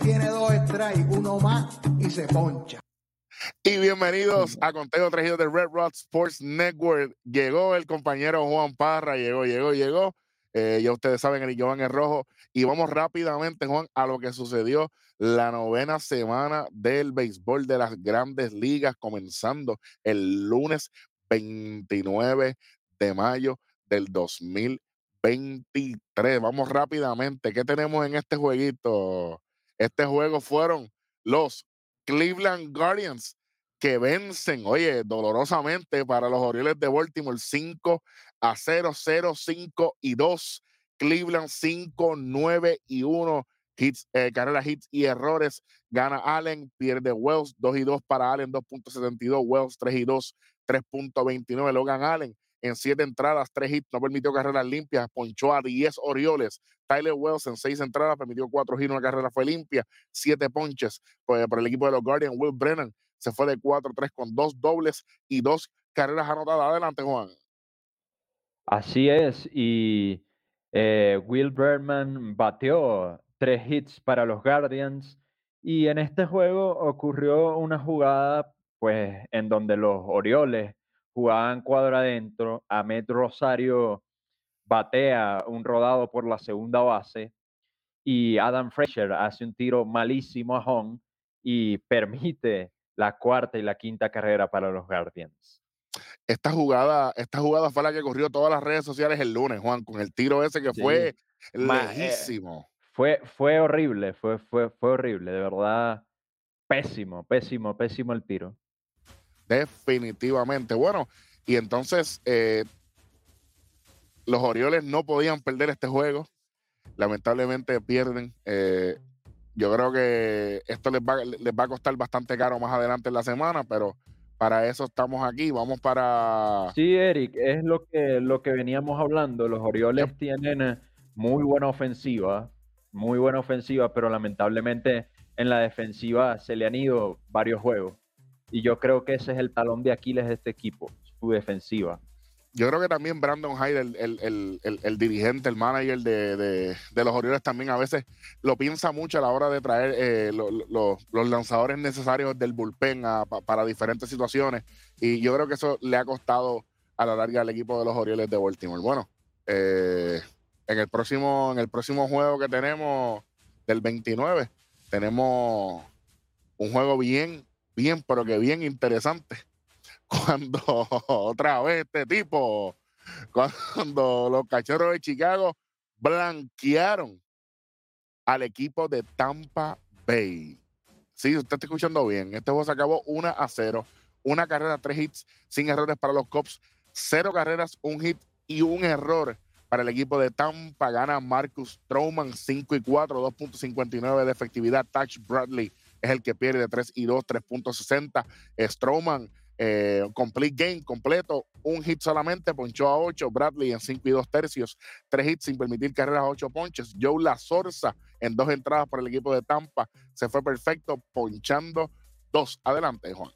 Tiene dos strikes, uno más y se poncha. Y bienvenidos a Conteo Traído de Red Rock Sports Network. Llegó el compañero Juan Parra, llegó, llegó, llegó. Eh, ya ustedes saben, el Giovanni es rojo. Y vamos rápidamente, Juan, a lo que sucedió la novena semana del béisbol de las grandes ligas, comenzando el lunes 29 de mayo del 2023. Vamos rápidamente. ¿Qué tenemos en este jueguito? Este juego fueron los Cleveland Guardians que vencen, oye, dolorosamente para los Orioles de Baltimore 5 a 0, 0, 5 y 2. Cleveland 5, 9 y 1. Hits, eh, carreras, hits y errores. Gana Allen, pierde Wells 2 y 2 para Allen, 2.72. Wells 3 y 2, 3.29. Logan Allen en 7 entradas, 3 hits, no permitió carreras limpias. Ponchó a 10 Orioles. Tyler Wells en 6 entradas, permitió 4 hits, una carrera fue limpia. 7 ponches pues, por el equipo de los Guardians. Will Brennan se fue de 4-3 con 2 dobles y 2 carreras anotadas. Adelante, Juan. Así es, y eh, Will Berman bateó tres hits para los Guardians y en este juego ocurrió una jugada pues en donde los Orioles jugaban cuadro adentro, Ahmed Rosario batea un rodado por la segunda base y Adam Frazier hace un tiro malísimo a home y permite la cuarta y la quinta carrera para los Guardians. Esta jugada, esta jugada fue la que corrió todas las redes sociales el lunes, Juan, con el tiro ese que fue eh, lejísimo. fue, fue horrible, fue, fue, fue horrible, de verdad. Pésimo, pésimo, pésimo el tiro. Definitivamente. Bueno, y entonces eh, los Orioles no podían perder este juego. Lamentablemente pierden. Eh, yo creo que esto les va, les va a costar bastante caro más adelante en la semana, pero para eso estamos aquí. Vamos para. Sí, Eric, es lo que, lo que veníamos hablando. Los Orioles tienen eh, muy buena ofensiva, muy buena ofensiva, pero lamentablemente en la defensiva se le han ido varios juegos. Y yo creo que ese es el talón de Aquiles de este equipo, su defensiva. Yo creo que también Brandon Hyde, el, dirigente, el manager de, los Orioles, también a veces lo piensa mucho a la hora de traer eh, los lanzadores necesarios del bullpen para diferentes situaciones. Y yo creo que eso le ha costado a la larga al equipo de los Orioles de Baltimore. Bueno, eh, en, el próximo, en el próximo juego que tenemos del 29, tenemos un juego bien, bien, pero que bien interesante cuando otra vez este tipo, cuando los cachorros de Chicago blanquearon al equipo de Tampa Bay. Sí, usted está escuchando bien. Este juego se acabó 1 a 0. Una carrera, tres hits, sin errores para los Cops. Cero carreras, un hit y un error para el equipo de Tampa. Gana Marcus Stroman 5 y 4, 2.59 de efectividad. Touch Bradley es el que pierde 3 y 2, 3.60. Stroman eh, complete game completo, un hit solamente, ponchó a 8, Bradley en 5 y 2 tercios, 3 hits sin permitir carreras a 8 ponches, Joe La Sorza en dos entradas para el equipo de Tampa, se fue perfecto, ponchando dos. Adelante, Juan.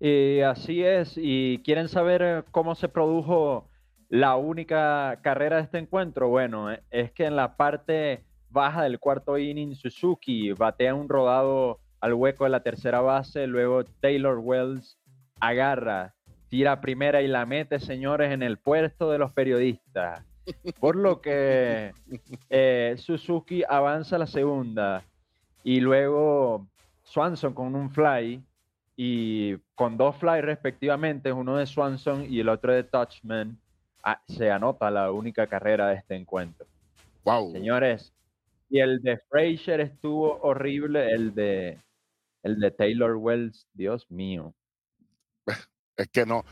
Y así es, y quieren saber eh, cómo se produjo la única carrera de este encuentro. Bueno, eh, es que en la parte baja del cuarto inning, Suzuki batea un rodado al hueco de la tercera base, luego Taylor Wells agarra, tira primera y la mete, señores, en el puesto de los periodistas. Por lo que eh, Suzuki avanza a la segunda y luego Swanson con un fly y con dos fly respectivamente, uno de Swanson y el otro de Touchman, ah, se anota la única carrera de este encuentro. Wow. Señores, y el de Frazier estuvo horrible, el de el de Taylor Wells, Dios mío es que no,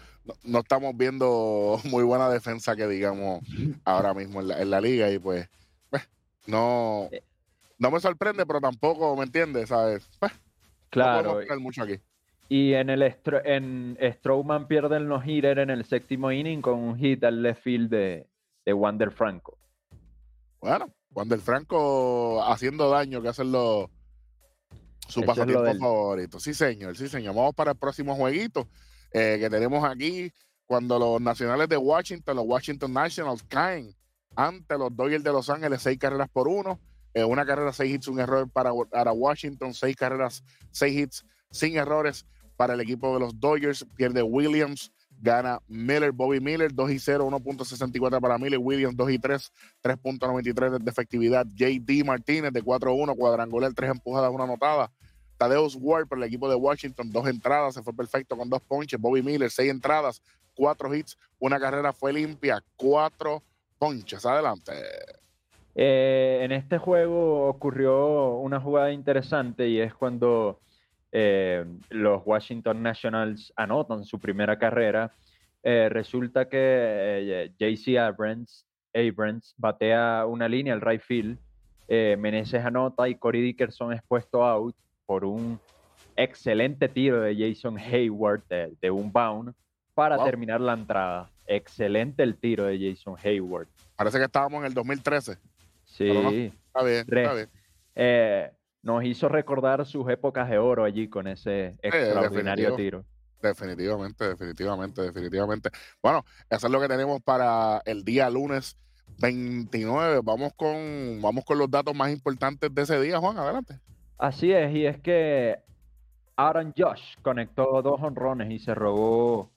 no, estamos viendo muy buena defensa que digamos ahora mismo en la, liga y pues, pues, no, eh. no me sorprende, pero tampoco me entiendes, ¿sabes? Pues, claro. mucho aquí. Y en el en Strowman pierde el no-hitter en el séptimo inning con un hit al left field de, de Wander Franco. Bueno, Wander Franco haciendo daño, que hacen los su pasatiempo favorito. Sí, señor, sí, señor. Vamos para el próximo jueguito eh, que tenemos aquí. Cuando los nacionales de Washington, los Washington Nationals, caen ante los Dodgers de Los Ángeles, seis carreras por uno. eh, una carrera, seis hits, un error para, para Washington, seis carreras, seis hits sin errores para el equipo de los Dodgers. Pierde Williams, gana Miller, Bobby Miller, 2 y 0, 1.64 para Miller, Williams 2 y 3, 3.93 de efectividad. JD Martínez de 4-1, cuadrangular, 3 empujadas, una anotada. Tadeus Ward para el equipo de Washington, dos entradas, se fue perfecto con dos ponches. Bobby Miller, seis entradas, cuatro hits, una carrera fue limpia, cuatro ponches. Adelante. Eh, en este juego ocurrió una jugada interesante y es cuando eh, los Washington Nationals anotan su primera carrera. Eh, resulta que eh, JC Abrams, Abrams batea una línea al right field, Meneses anota y Corey Dickerson es puesto out por un excelente tiro de Jason Hayward de, un bound para terminar la entrada. Excelente el tiro de Jason Hayward. Parece que estábamos en el 2013. Sí. Está bien, está bien nos hizo recordar sus épocas de oro allí con ese extraordinario tiro. Definitivamente, definitivamente, definitivamente. Bueno, eso es lo que tenemos para el día lunes 29. Vamos con, vamos con los datos más importantes de ese día, Juan, adelante. Así es, y es que Aaron Josh conectó dos honrones y se robó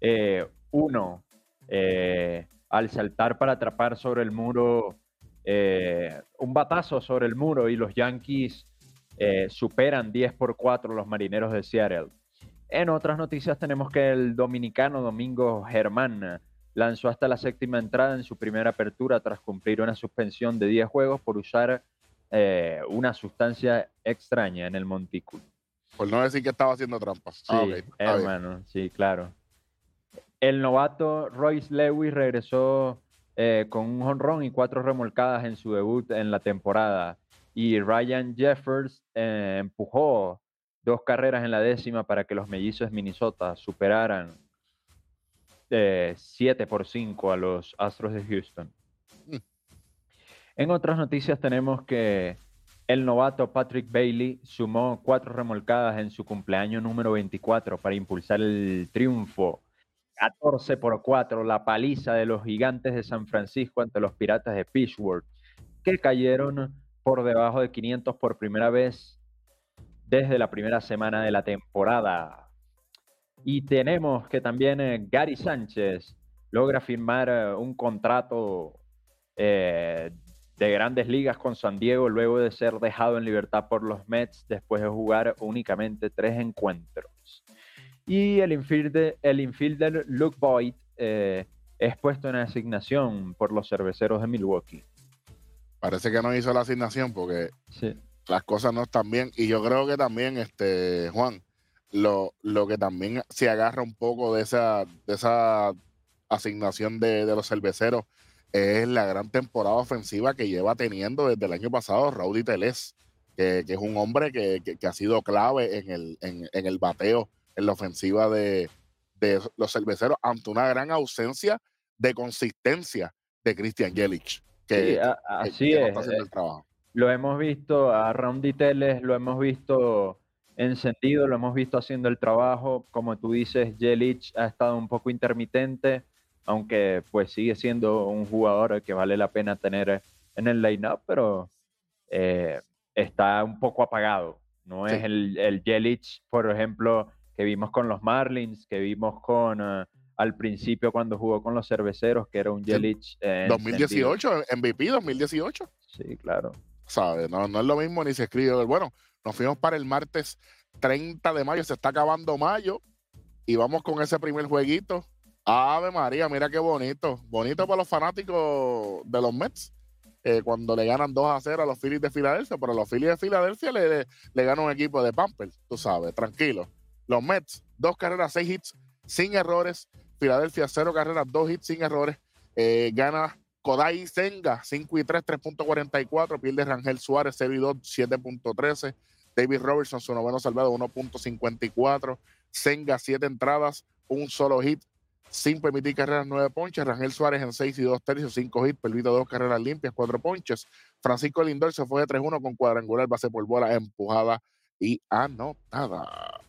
eh, uno eh, al saltar para atrapar sobre el muro, eh, un batazo sobre el muro y los Yankees eh, superan 10 por 4 los marineros de Seattle. En otras noticias tenemos que el dominicano Domingo Germán lanzó hasta la séptima entrada en su primera apertura tras cumplir una suspensión de 10 juegos por usar eh, una sustancia extraña en el montículo. Por no decir que estaba haciendo trampas. Ah, sí, hermano, sí, claro. El novato Royce Lewis regresó eh, con un jonrón y cuatro remolcadas en su debut en la temporada y Ryan Jeffers eh, empujó dos carreras en la décima para que los mellizos de Minnesota superaran 7 eh, por 5 a los Astros de Houston. Mm. En otras noticias tenemos que el novato Patrick Bailey sumó cuatro remolcadas en su cumpleaños número 24 para impulsar el triunfo 14 por 4, la paliza de los gigantes de San Francisco ante los piratas de Pittsburgh, que cayeron por debajo de 500 por primera vez desde la primera semana de la temporada. Y tenemos que también eh, Gary Sánchez logra firmar eh, un contrato eh, de grandes ligas con San Diego luego de ser dejado en libertad por los Mets después de jugar únicamente tres encuentros. Y el infielder, el infielder Luke Boyd es puesto en asignación por los cerveceros de Milwaukee parece que no hizo la asignación porque las cosas no están bien. Y yo creo que también, este, Juan, lo, lo que también se agarra un poco de esa, de esa asignación de, los cerveceros es la gran temporada ofensiva que lleva teniendo desde el año pasado Raudy Teles, que, es un hombre que, ha sido clave en el, en, el bateo, en la ofensiva de, de los cerveceros, ante una gran ausencia de consistencia de Christian Yelich sí, así es. Eh, lo hemos visto a Randy Teles, lo hemos visto encendido, lo hemos visto haciendo el trabajo. Como tú dices, Jelic ha estado un poco intermitente, aunque pues sigue siendo un jugador que vale la pena tener en el line-up, pero eh, está un poco apagado. No es el, el Jelic, por ejemplo, que vimos con los Marlins, que vimos con... Eh, al principio cuando jugó con los cerveceros, que era un Yelich. 2018, MVP 2018. Sí, claro. ¿Sabes? No, no es lo mismo ni se escribe. Bueno, nos fuimos para el martes 30 de mayo, se está acabando mayo y vamos con ese primer jueguito. Ave María, mira qué bonito. Bonito para los fanáticos de los Mets. Eh, cuando le ganan 2 a 0 a los Phillies de Filadelfia, pero los Phillies de Filadelfia le, le, le ganan un equipo de Pampers, tú sabes, tranquilo. Los Mets, dos carreras, seis hits, sin errores, Filadelfia, cero carreras, dos hits sin errores. Eh, gana Kodai Senga, 5 y 3, 3.44. Pierde Rangel Suárez, 0 y 2, 7.13. David Robertson, su noveno salvado, 1.54. Senga, 7 entradas, un solo hit, sin permitir carreras, 9 ponches. Rangel Suárez en 6 y 2 tercios, 5 hits, permite dos carreras limpias, 4 ponches. Francisco Lindor se fue de 3-1 con cuadrangular, base por bola, empujada y anotada.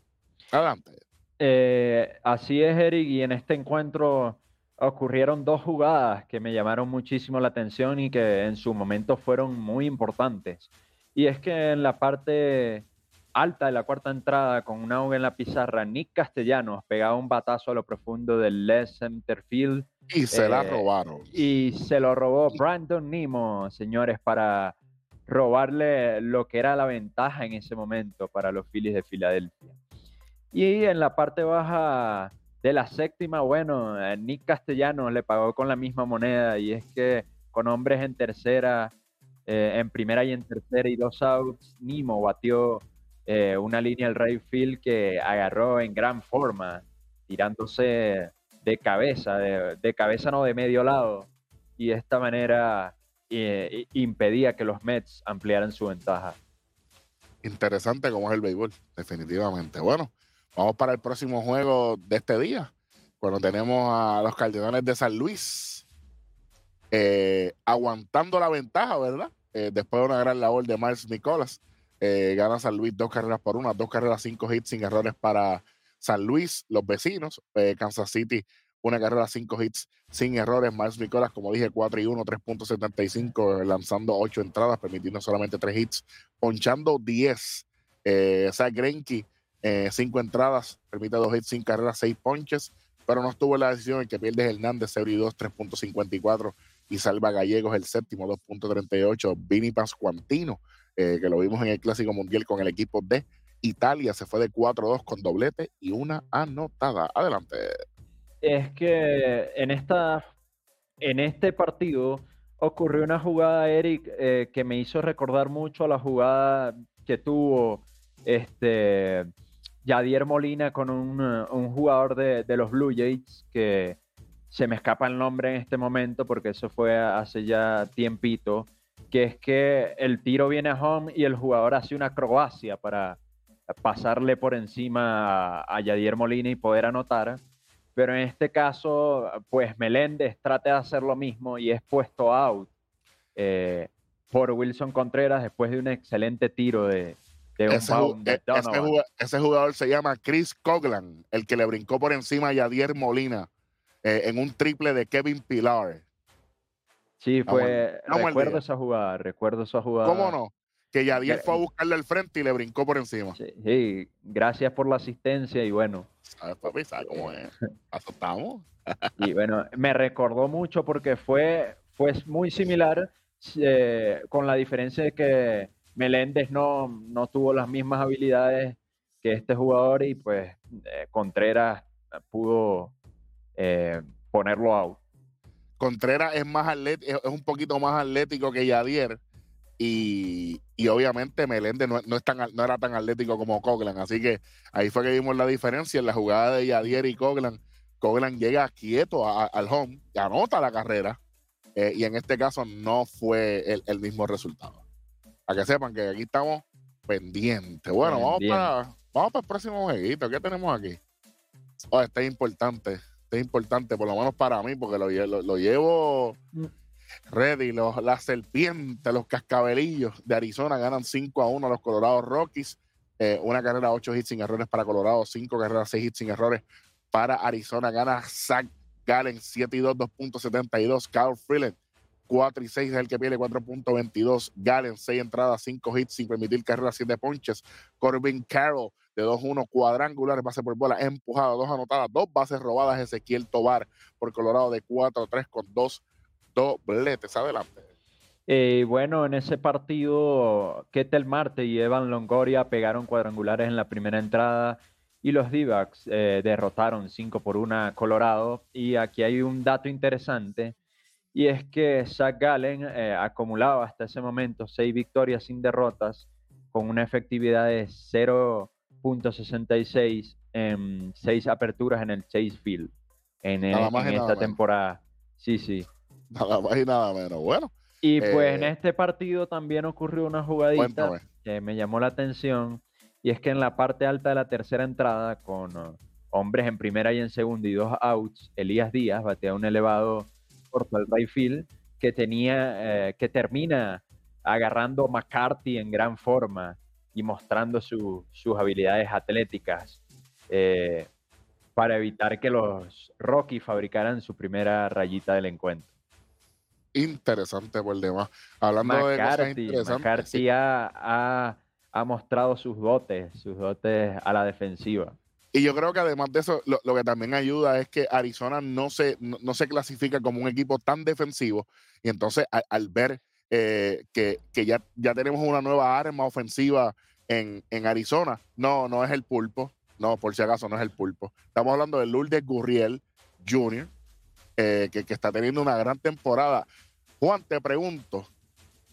Adelante. Eh, así es, Eric, y en este encuentro ocurrieron dos jugadas que me llamaron muchísimo la atención y que en su momento fueron muy importantes. Y es que en la parte alta de la cuarta entrada, con un auge en la pizarra, Nick Castellanos pegaba un batazo a lo profundo del left center field. Y se la eh, robaron. Y se lo robó Brandon Nemo, señores, para robarle lo que era la ventaja en ese momento para los Phillies de Filadelfia. Y en la parte baja de la séptima, bueno, eh, Nick Castellanos le pagó con la misma moneda y es que con hombres en tercera, eh, en primera y en tercera y dos outs, Nimo batió eh, una línea del right field que agarró en gran forma, tirándose de cabeza, de, cabeza no de medio lado, y de esta manera impedía que los Mets ampliaran su ventaja. Interesante como es el béisbol, definitivamente. Bueno, Vamos para el próximo juego de este día, cuando tenemos a los Cardenales de San Luis eh, aguantando la ventaja, ¿verdad? Eh, después de una gran labor de Miles Nicolas, eh, gana San Luis dos carreras por una, dos carreras, cinco hits sin errores para San Luis, los vecinos. Kansas City, una carrera, cinco hits sin errores. Miles Nicolas, como dije, 4 y 1, 3.75, lanzando ocho entradas, permitiendo solamente tres hits, ponchando 10. o sea, Greinke eh, cinco entradas, permite dos hits, sin carreras, seis ponches, pero no estuvo en la decisión el que pierde Hernández, 0 y 2, 3.54 y salva Gallegos el séptimo, 2.38. Vini Pascuantino, eh, que lo vimos en el Clásico Mundial con el equipo de Italia, se fue de 4-2 con doblete y una anotada. Adelante. Es que en, esta, en este partido ocurrió una jugada, Eric, eh, que me hizo recordar mucho a la jugada que tuvo este Yadier Molina con un, eh, jugador de, los Blue Jays que se me escapa el nombre en este momento porque eso fue hace ya tiempito, que es que el tiro viene a home y el jugador hace una acrobacia para pasarle por encima a, Yadier Molina y poder anotar. Pero en este caso, pues Meléndez trata de hacer lo mismo y es puesto out eh, por Wilson Contreras después de un excelente tiro de, e, ese, jugador, se llama Chris Coglan, el que le brincó por encima a Yadier Molina eh, en un triple de Kevin Pilar. Sí, fue. recuerdo esa jugada, recuerdo esa jugada. ¿Cómo no? Que Yadier fue a buscarle al frente y le brincó por encima. Sí, gracias por la asistencia y bueno. ¿Sabes, papi? ¿Sabes cómo es? Asustamos. y bueno, me recordó mucho porque fue, fue muy similar, eh, con la diferencia de que Meléndez no, no tuvo las mismas habilidades que este jugador y pues eh, Contreras pudo eh, ponerlo out. Contreras es más es un poquito más atlético que Yadier y, obviamente Meléndez no, es tan, no era tan atlético como Coglan, así que ahí fue que vimos la diferencia en la jugada de Yadier y Coglan. Coglan llega quieto al home, y anota la carrera eh, y en este caso no fue el mismo resultado que sepan que aquí estamos pendientes. Bueno, vamos, para, vamos para el próximo jueguito. ¿Qué tenemos aquí? Oh, este es importante. Este es importante, por lo menos para mí, porque lo, lo, llevo mm. ready. Los, las serpientes, los cascabelillos de Arizona ganan 5 a 1 a los Colorado Rockies. Eh, una carrera, 8 hits sin errores para Colorado, 5 carreras, 6 hits sin errores para Arizona. Gana Zach Gallen 7 y 2, 2.72. Carl Freeland 4 y 6 es el que pierde 4.22. Gallen, 6 entradas, 5 hits sin permitir carreras, 7 ponches. Corbin Carroll, de 2-1, cuadrangular, base por bola, empujada, 2 anotadas, 2 bases robadas. Ezequiel Tobar por Colorado de 4-3 con 2 dobletes. Adelante. Eh, bueno, en ese partido, Ketel Marte y Evan Longoria pegaron cuadrangulares en la primera entrada y los d eh, derrotaron 5 por 1 a Colorado. Y aquí hay un dato interesante y es que Zach Gallen eh, acumulaba hasta ese momento seis victorias sin derrotas con una efectividad de 0.66 en seis aperturas en el Chase Field en, e, esta temporada. Sí, sí. Nada más y nada menos. Bueno. Y pues en eh, este partido también ocurrió una jugadita que me llamó la atención y es que en la parte alta de la tercera entrada con uh, hombres en primera y en segunda y dos outs, Elías Díaz batea un elevado corto al right field que tenía, eh, que termina agarrando McCarthy en gran forma y mostrando sus habilidades atléticas. Eh, para evitar que los Rockies fabricaran su primera rayita del encuentro. Interesante por demás. Hablando de cosas McCarthy. McCarthy sí. ha, ha- ha mostrado sus dotes, sus dotes a la defensiva. Y yo creo que además de eso, lo, lo que también ayuda es que Arizona no se, no, no se clasifica como un equipo tan defensivo. Y entonces al, ver eh, que, que ya, ya tenemos una nueva arma ofensiva en, en Arizona, no, no es el pulpo. No, por si acaso no es el pulpo. Estamos hablando de Lourdes Gurriel Jr., eh, que, que está teniendo una gran temporada. Juan, te pregunto,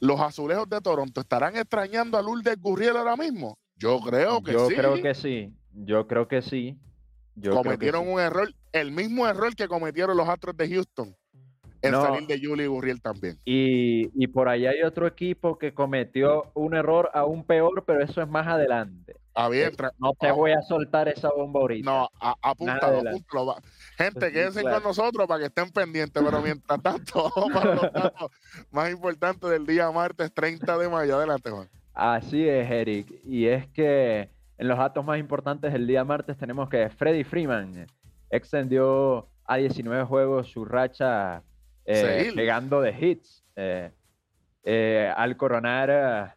¿los azulejos de Toronto estarán extrañando a Lourdes Gurriel ahora mismo? Yo creo que Yo sí creo que sí, yo creo que sí. Yo creo que cometieron sí. un error, el mismo error que cometieron los Astros de Houston en No. salir de Julie Gurriel también. Y, y por ahí hay otro equipo que cometió un error aún peor, pero eso es más adelante. Ah, bien, Eh, No te ah, voy a soltar esa bomba ahorita. no, a- apúntalo, apúntalo. Gente, Sí, quédense claro. con nosotros para que estén pendientes, pero mientras tanto, vamos para los datos más importantes del día martes 30 de mayo. Adelante, Juan. Así es, Eric. Y es que en los datos más importantes del día martes tenemos que Freddy Freeman extendió a 19 juegos su racha eh, Seguil. pegando de hits eh, eh, al coronar eh,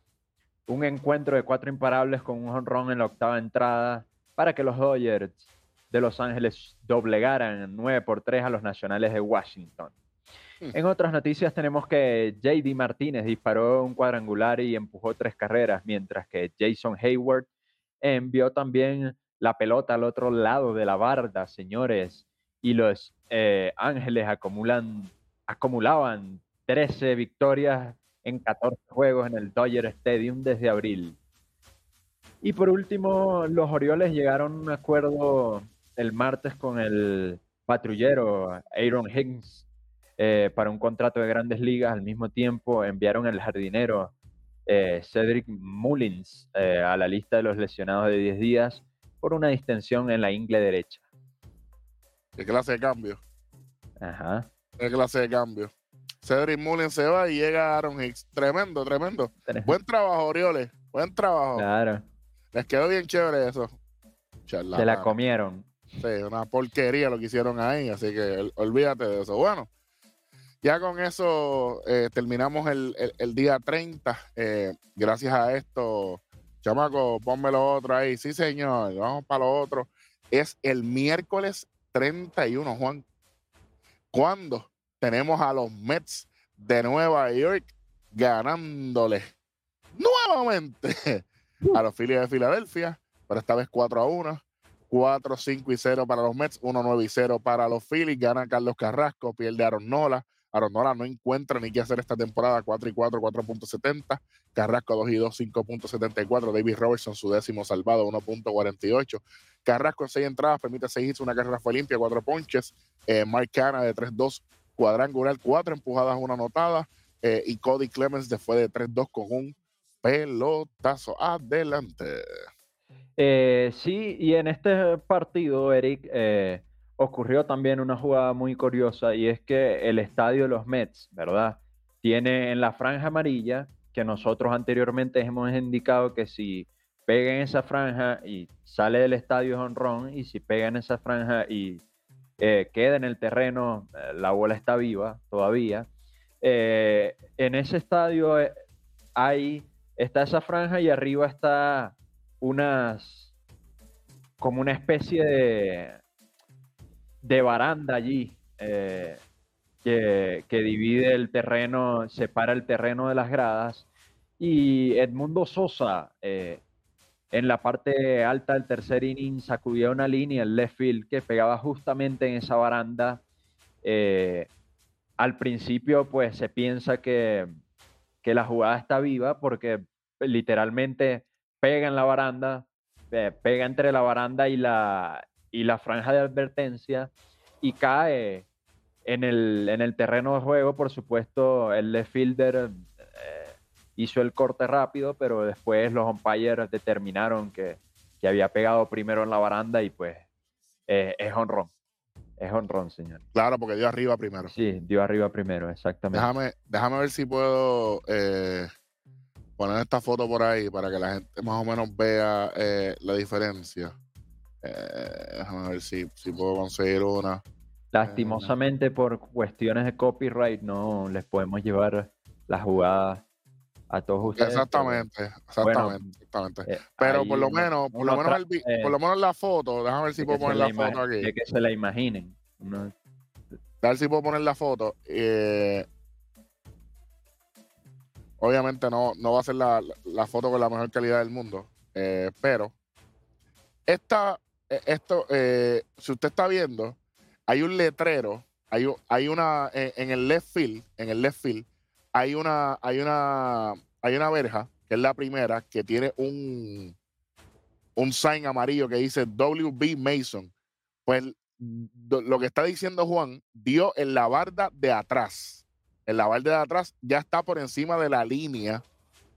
un encuentro de cuatro imparables con un honrón en la octava entrada para que los Dodgers de Los Ángeles doblegaran 9 por 3 a los Nacionales de Washington. Hmm. En otras noticias tenemos que JD Martínez disparó un cuadrangular y empujó tres carreras, mientras que Jason Hayward envió también la pelota al otro lado de la barda, señores. Y los eh, Ángeles acumulan, acumulaban 13 victorias en 14 juegos en el Dodger Stadium desde abril. Y por último, los Orioles llegaron a un acuerdo el martes con el patrullero Aaron Higgs eh, para un contrato de grandes ligas. Al mismo tiempo enviaron al jardinero eh, Cedric Mullins eh, a la lista de los lesionados de 10 días por una distensión en la ingle derecha. ¿Qué clase de cambio? Ajá. ¿Qué clase de cambio? Cedric Mullins se va y llega Aaron Hicks. Tremendo, tremendo. Tenés- Buen trabajo, Orioles. Buen trabajo. Claro, Les quedó bien chévere eso. se la comieron. Sí, una porquería lo que hicieron ahí, así que ol- olvídate de eso. Bueno, ya con eso eh, terminamos el, el- el día 30. Eh, gracias a esto, chamaco, ponme lo otro ahí. Sí, señor, vamos para lo otro. Es el miércoles 31, Juan. Cuando tenemos a los Mets de Nueva York ganándole nuevamente a los Phillies de Filadelfia, pero esta vez 4 a 1. 4, 5 y 0 para los Mets, 1, 9 y 0 para los Phillies. Gana Carlos Carrasco, pierde Aaron Nola. Aaron Nola no encuentra ni qué hacer esta temporada, 4 y 4, 4.70. Carrasco 2 y 2, 5.74. David Robertson, su décimo salvado, 1.48. Carrasco en 6 entradas, permite 6 hits, una carrera fue limpia, 4 ponches. Eh, Mike Cana de 3-2, cuadrangular, 4 empujadas, 1 anotada. Eh, y Cody Clemens después de 3-2 con un pelotazo. Adelante. Eh, sí, y en este partido, Eric, eh, ocurrió también una jugada muy curiosa y es que el estadio de los Mets, ¿verdad? Tiene en la franja amarilla, que nosotros anteriormente hemos indicado que si pega en esa franja y sale del estadio es honrón, y si pega en esa franja y eh, queda en el terreno, eh, la bola está viva todavía. Eh, en ese estadio hay, está esa franja y arriba está unas como una especie de, de baranda allí eh, que, que divide el terreno, separa el terreno de las gradas. Y Edmundo Sosa, eh, en la parte alta del tercer inning, sacudía una línea, el left field, que pegaba justamente en esa baranda. Eh, al principio, pues se piensa que, que la jugada está viva porque literalmente pega en la baranda, pega entre la baranda y la, y la franja de advertencia y cae en el, en el terreno de juego. Por supuesto, el left fielder eh, hizo el corte rápido, pero después los umpires determinaron que, que había pegado primero en la baranda y pues eh, es honrón. Es honrón, señor. Claro, porque dio arriba primero. Sí, dio arriba primero, exactamente. Déjame, déjame ver si puedo eh, poner esta foto por ahí para que la gente más o menos vea eh, la diferencia. Eh, déjame ver si, si puedo conseguir una. Lastimosamente por cuestiones de copyright no les podemos llevar la jugada a todos ustedes. Exactamente, exactamente, exactamente. eh, Pero por lo menos, por lo menos, el eh, por lo menos la foto, déjame ver si puedo poner la foto aquí. de que se la imaginen. Uno- A ver si puedo poner la foto. Eh, obviamente no, no va a ser la, la foto con la mejor calidad del mundo. eh, pero esta, eh, esto, eh, si usted está viendo, hay un letrero, hay, hay una, en, en el left field, en el left field, hay una, hay una, hay una verja, que es la primera, que tiene un, un sign amarillo que dice WB Mason. Pues lo que está diciendo Juan, dio en la barda de atrás. En la barda de atrás ya está por encima de la línea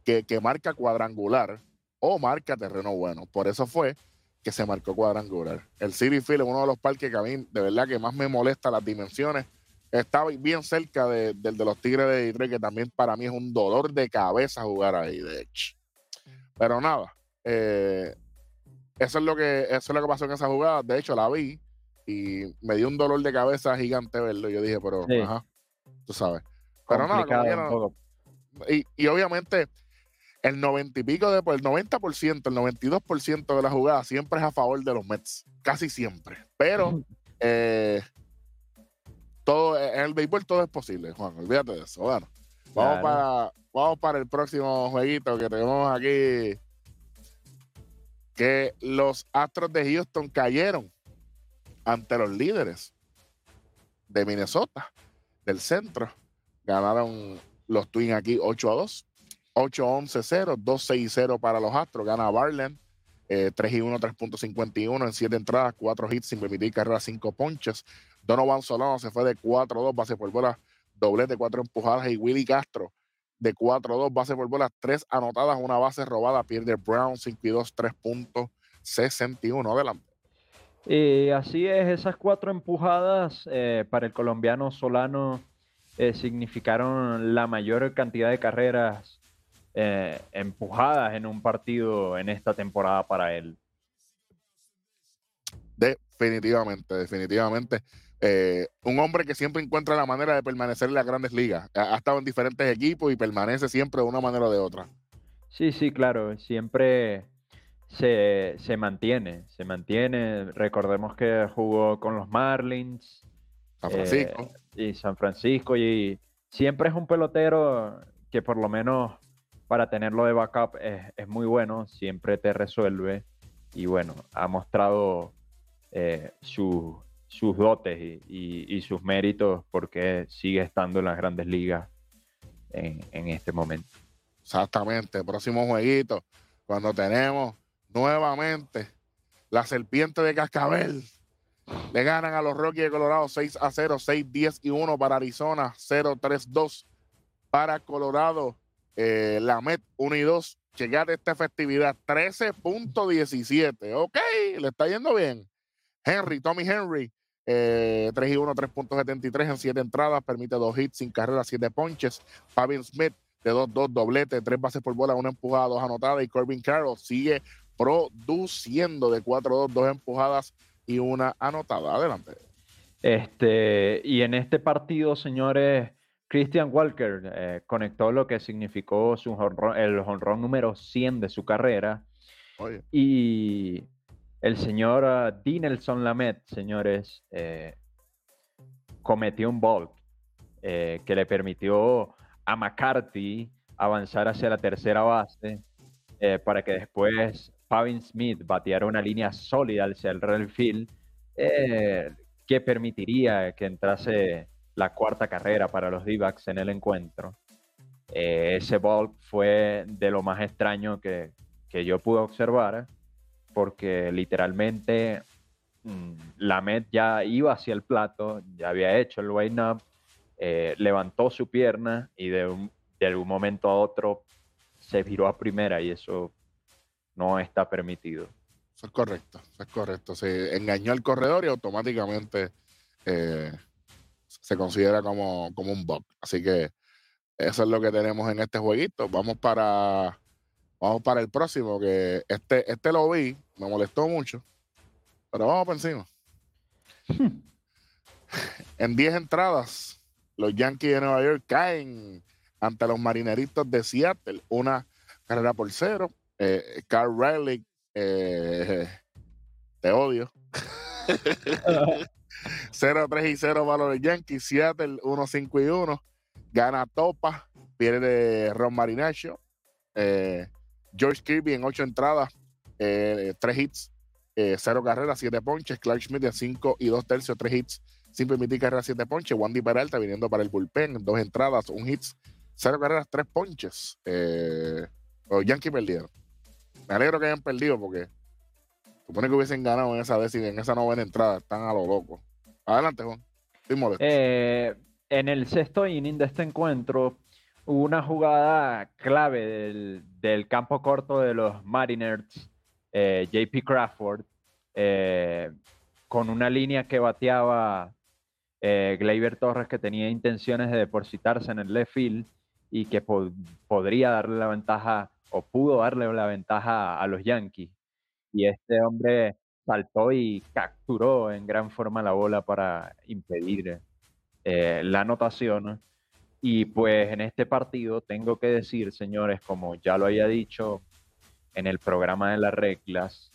que, que marca cuadrangular o marca terreno bueno. Por eso fue que se marcó cuadrangular. El City Field es uno de los parques que a mí de verdad que más me molesta las dimensiones. Está bien cerca de- del de los Tigres de Detroit, que también para mí es un dolor de cabeza jugar ahí, de hecho. Pero nada, eh, eso es lo que eso es lo que pasó en esa jugada. De hecho, la vi y me dio un dolor de cabeza gigante verlo. Yo dije, pero Sí. ajá, tú sabes. Pero nada, como y, y obviamente el 90 y pico de el 90%, el 92% de la jugada siempre es a favor de los Mets, casi siempre. Pero eh, todo en el béisbol todo es posible, Juan, olvídate de eso. Bueno, vamos Claro. para vamos para el próximo jueguito que tenemos aquí que los Astros de Houston cayeron ante los líderes de Minnesota del centro. Ganaron los Twins aquí 8 a 2. 8-11-0, 2-6-0 para los Astros. Gana Barland, eh, 3 y 1, 3.51 en 7 entradas, 4 hits sin permitir carrera, 5 ponches. Donovan Solano se fue de 4-2, base por bola, doblete, 4 empujadas. Y Willy Castro de 4-2, base por bola, 3 anotadas, una base robada. Pierde Brown, 5 y 2, 3.61. Adelante. Y así es, esas cuatro empujadas eh, para el colombiano Solano eh, significaron la mayor cantidad de carreras eh, empujadas en un partido en esta temporada para él. Definitivamente, definitivamente. Eh, un hombre que siempre encuentra la manera de permanecer en las grandes ligas. Ha, ha estado en diferentes equipos y permanece siempre de una manera o de otra. Sí, sí, claro, siempre se, se mantiene, se mantiene. Recordemos que jugó con los Marlins San Eh, Francisco. y San Francisco y siempre es un pelotero que por lo menos para tenerlo de backup es, es muy bueno, siempre te resuelve y bueno, ha mostrado eh, su- sus dotes y, y- y sus méritos porque sigue estando en las grandes ligas en, en este momento. Exactamente. Próximo jueguito. Cuando tenemos nuevamente la serpiente de Cascabel. Le ganan a los Rockies de Colorado 6 a 0, 6, 10 y 1 para Arizona, 0, 3, 2 para Colorado. Eh, la Met 1 y 2. Chequeate esta festividad, 13.17. Ok, le está yendo bien. Henry, Tommy Henry, eh, 3 y 1, 3.73 en 7 entradas, permite 2 hits sin carrera, 7 ponches. Fabian Smith de 2-2, doblete, 3 bases por bola, 1 empujada, 2 anotadas. Y Corbin Carroll sigue produciendo de 4-2, 2 empujadas y una anotada. Adelante. Este, y en este partido, señores, Christian Walker eh, conectó lo que significó su jonrón- el jonrón número 100 de su carrera. Oye, Y el señor ah, Dinelson Lamet, señores, eh, cometió un bolt eh, que le permitió a McCarthy avanzar hacia la tercera base para que después Pavin Smith bateara una línea sólida hacia el real field que permitiría que entrase la cuarta carrera para los d en el encuentro. Eh, ese bolt fue de lo más extraño que, que yo pude observar, porque literalmente mm, la Met ya iba hacia el plato, ya había hecho el line up, eh, levantó su pierna y de un, de un momento a otro se viró a primera y eso no está permitido. eso es correcto, eso es correcto. Se engañó al corredor y automáticamente eh, se considera como, como un bug. Así que eso es lo que tenemos en este jueguito. Vamos para, vamos para el próximo, que este, este lo vi, me molestó mucho. Pero vamos por encima. en 10 entradas, los Yankees de Nueva York caen ante los Marineritos de Seattle. Una carrera por cero. Eh, Carl Riley, eh, te odio. 0-3 y 0 para los Yankees. Seattle 1-5 y 1. Gana Topa. Pierde Ron Marinacho. Eh, George Kirby en 8 entradas. 3 hits. 0 carreras, 7 ponches. Clark Schmidt de 5 y 2 tercios, 3 hits. Sin permitir carreras, 7 ponches. Wandy Peralta viniendo para el bullpen. 2 entradas, 1 hits. 0 carreras, 3 ponches. los Yankees perdieron. Me alegro que hayan perdido porque supone que hubiesen ganado en esa décima, en esa novena entrada. Están a lo loco. Adelante, Juan. Eh, en el sexto inning de este encuentro hubo una jugada clave del, campo corto de los Mariners, eh, JP Crawford, eh, con una línea que bateaba Gleyber Torres que tenía intenciones de depositarse en el left field y que podría darle la ventaja o pudo darle la ventaja a los Yankees. Y este hombre saltó y capturó en gran forma la bola para impedir eh, la anotación. Y pues en este partido tengo que decir, señores, como ya lo había dicho en el programa de las reglas,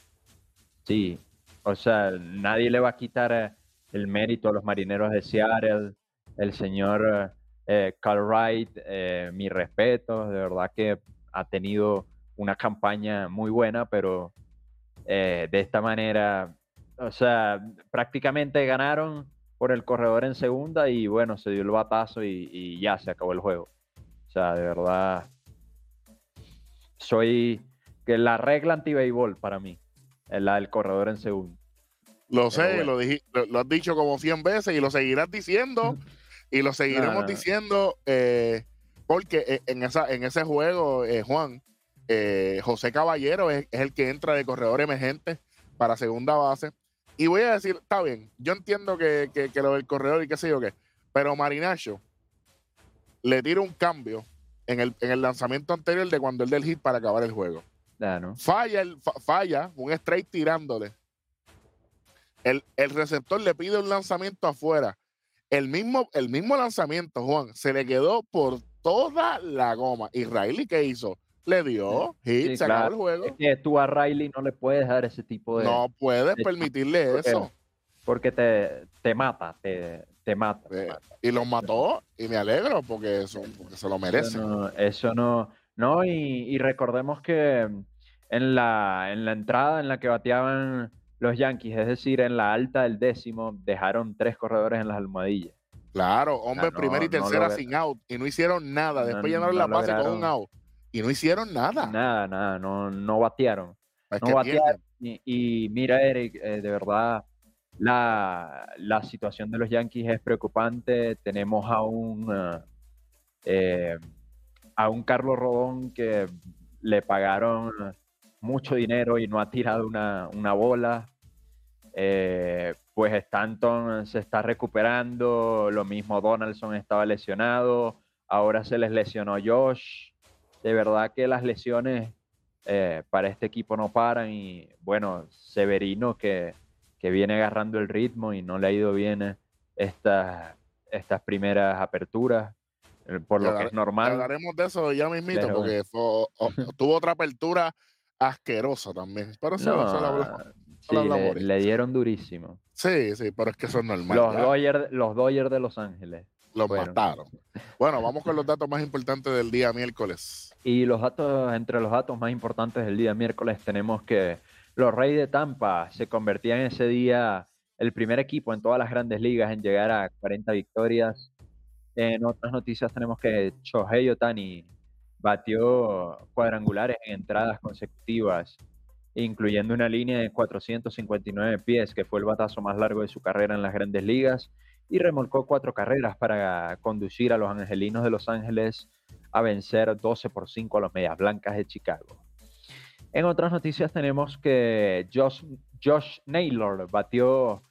sí, o sea, nadie le va a quitar eh, el mérito a los marineros de Seattle, el señor eh, Carl Wright, eh, mi respeto, de verdad que ha tenido una campaña muy buena, pero eh, de esta manera, o sea, prácticamente ganaron por el corredor en segunda y bueno, se dio el batazo y, ya se acabó el juego. O sea, de verdad, soy que la regla anti-béisbol para mí es la del corredor en segunda. Lo sé, lo, lo, has dicho como 100 veces y lo seguirás diciendo y lo seguiremos diciendo eh, porque e, en, esa, en ese juego, eh, Juan, eh, José Caballero es, el que entra de corredor emergente para segunda base. Y voy a decir, está bien, yo entiendo que, lo del corredor y qué sé yo qué, pero Marinacho le tira un cambio en el, en el lanzamiento anterior de cuando él del hit para acabar el juego. Falla, el, falla un straight tirándole. El, el receptor le pide un lanzamiento afuera. El mismo, el mismo lanzamiento, Juan, se le quedó por toda la goma. ¿Y Riley qué hizo? Le dio hit, se acabó el juego. Es que tú a Riley no le puedes dar ese tipo de. No puedes permitirle eso. Porque te, te mata, te, te mata, eh, Y lo mató, y me alegro porque, eso, porque se lo merece. Eso no, no, y, y, recordemos que en la, en la entrada en la que bateaban los Yankees, es decir, en la alta del décimo, dejaron tres corredores en las almohadillas. Claro, hombre, primera y tercera sin out, y no hicieron nada. Después llenaron la base con un out y no hicieron nada. Nada, nada, no, no batearon. no batearon. Y, mira, Eric, eh, de verdad, la, la, situación de los Yankees es preocupante. Tenemos a un, eh, a un Carlos Rodón que le pagaron mucho dinero y no ha tirado una, una bola. Eh, pues Stanton se está recuperando, lo mismo Donaldson estaba lesionado, ahora se les lesionó Josh de verdad que las lesiones eh, para este equipo no paran y bueno, Severino que, viene agarrando el ritmo y no le ha ido bien estas, estas primeras aperturas, eh, por lo que es normal. Hablaremos de eso ya mismito, porque tuvo otra apertura asquerosa también. Pero eso, le, dieron durísimo. Sí, sí, pero es que eso es normal. Los Dodgers, los Dodgers de Los Ángeles. Los mataron. Bueno, vamos con los datos más importantes del día miércoles. Y los datos, entre los datos más importantes del día miércoles, tenemos que los Reyes de Tampa se convertían ese día el primer equipo en todas las grandes ligas en llegar a 40 victorias. En otras noticias tenemos que Shohei Otani batió cuadrangulares en entradas consecutivas, incluyendo una línea de 459 pies, que fue el batazo más largo de su carrera en las grandes ligas y remolcó cuatro carreras para conducir a los Angelinos de Los Ángeles a vencer 12 por 5 a los Medias Blancas de Chicago. En otras noticias tenemos que Josh, Josh Naylor batió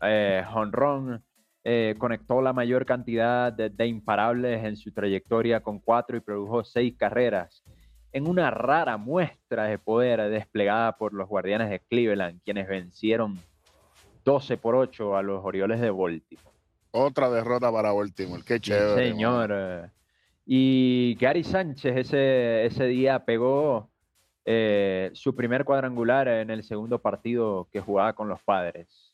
eh, honrón, eh, conectó la mayor cantidad de, imparables en su trayectoria con cuatro y produjo seis carreras en una rara muestra de poder desplegada por los Guardianes de Cleveland, quienes vencieron 12 por 8 a los Orioles de Baltimore. Otra derrota para Baltimore, qué chévere. señor. Y Gary Sánchez ese, ese día pegó eh, su primer cuadrangular en el segundo partido que jugaba con los padres.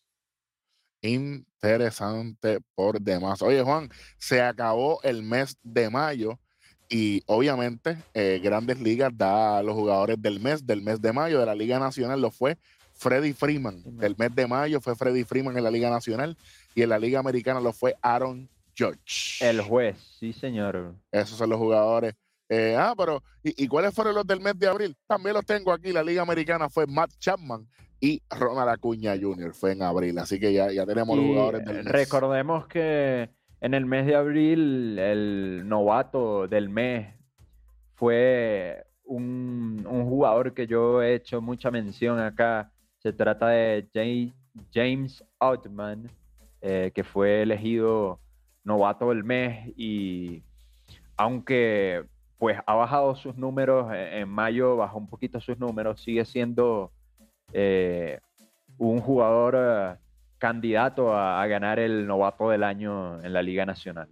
Interesante por demás. Oye, Juan, se acabó el mes de mayo y obviamente eh, Grandes Ligas da a los jugadores del mes, del mes de mayo de la Liga Nacional, lo fue Freddy Freeman. El mes de mayo fue Freddy Freeman en la Liga Nacional y en la Liga Americana lo fue Aaron George. El juez, sí, señor. Esos son los jugadores. Eh, ah, pero ¿y, cuáles fueron los del mes de abril? También los tengo aquí. La Liga Americana fue Matt Chapman y Ronald Acuña Jr. fue en abril. Así que ya, ya tenemos los jugadores del mes. Recordemos que en el mes de abril el novato del mes fue un, un jugador que yo he hecho mucha mención acá. Se trata de James Outman, eh, que fue elegido novato del mes y aunque pues ha bajado sus números, en mayo bajó un poquito sus números, sigue siendo eh, un jugador eh, candidato a, ganar el novato del año en la Liga Nacional.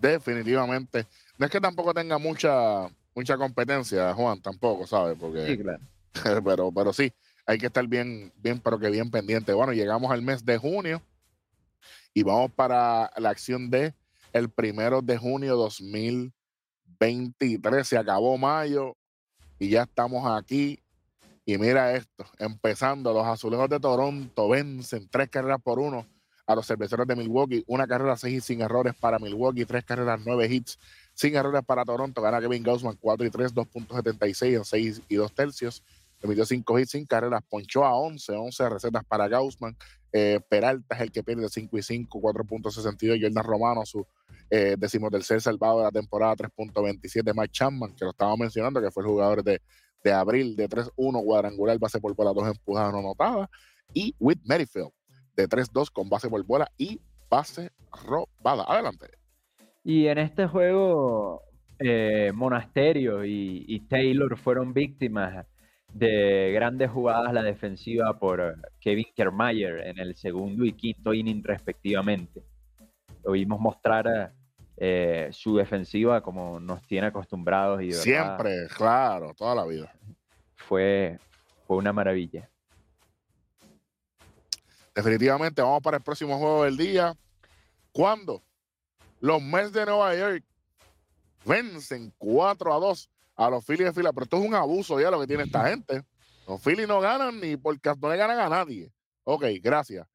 Definitivamente. No es que tampoco tenga mucha, mucha competencia, Juan, tampoco, ¿sabes? Porque, sí, claro. pero, pero sí, hay que estar bien, bien, pero que bien pendiente. Bueno, llegamos al mes de junio y vamos para la acción de el primero de junio 2023. Se acabó mayo y ya estamos aquí. Y mira esto, empezando, los azulejos de Toronto vencen tres carreras por uno a los cerveceros de Milwaukee, una carrera seis sin errores para Milwaukee, tres carreras nueve hits sin errores para Toronto, gana Kevin Gaussman 4 y 3, 2.76 en 6 y 2 tercios, permitió cinco hits sin carreras, ponchó a 11, 11 recetas para Gaussman, eh, Peralta es el que pierde 5 y 5, 4.62. Jordan Romano, su eh, decimotercer salvado de la temporada, 3.27. Mike Chapman, que lo estaba mencionando, que fue el jugador de, de abril de 3-1, cuadrangular, base por bola, dos empujadas no notadas. Y Whit Merrifield, de 3-2 con base por bola y base robada. Adelante. Y en este juego, eh, Monasterio y, y Taylor fueron víctimas de grandes jugadas la defensiva por eh, Kevin Kermayer en el segundo y quinto inning respectivamente. Lo vimos mostrar eh, su defensiva como nos tiene acostumbrados. Y Siempre, claro, toda la vida. Fue, fue una maravilla. Definitivamente vamos para el próximo juego del día. ¿Cuándo? Los Mets de Nueva York vencen 4 a 2 a los Phillies de fila, pero esto es un abuso ya lo que tiene esta gente. Los Phillies no ganan ni porque no le ganan a nadie. Ok, gracias.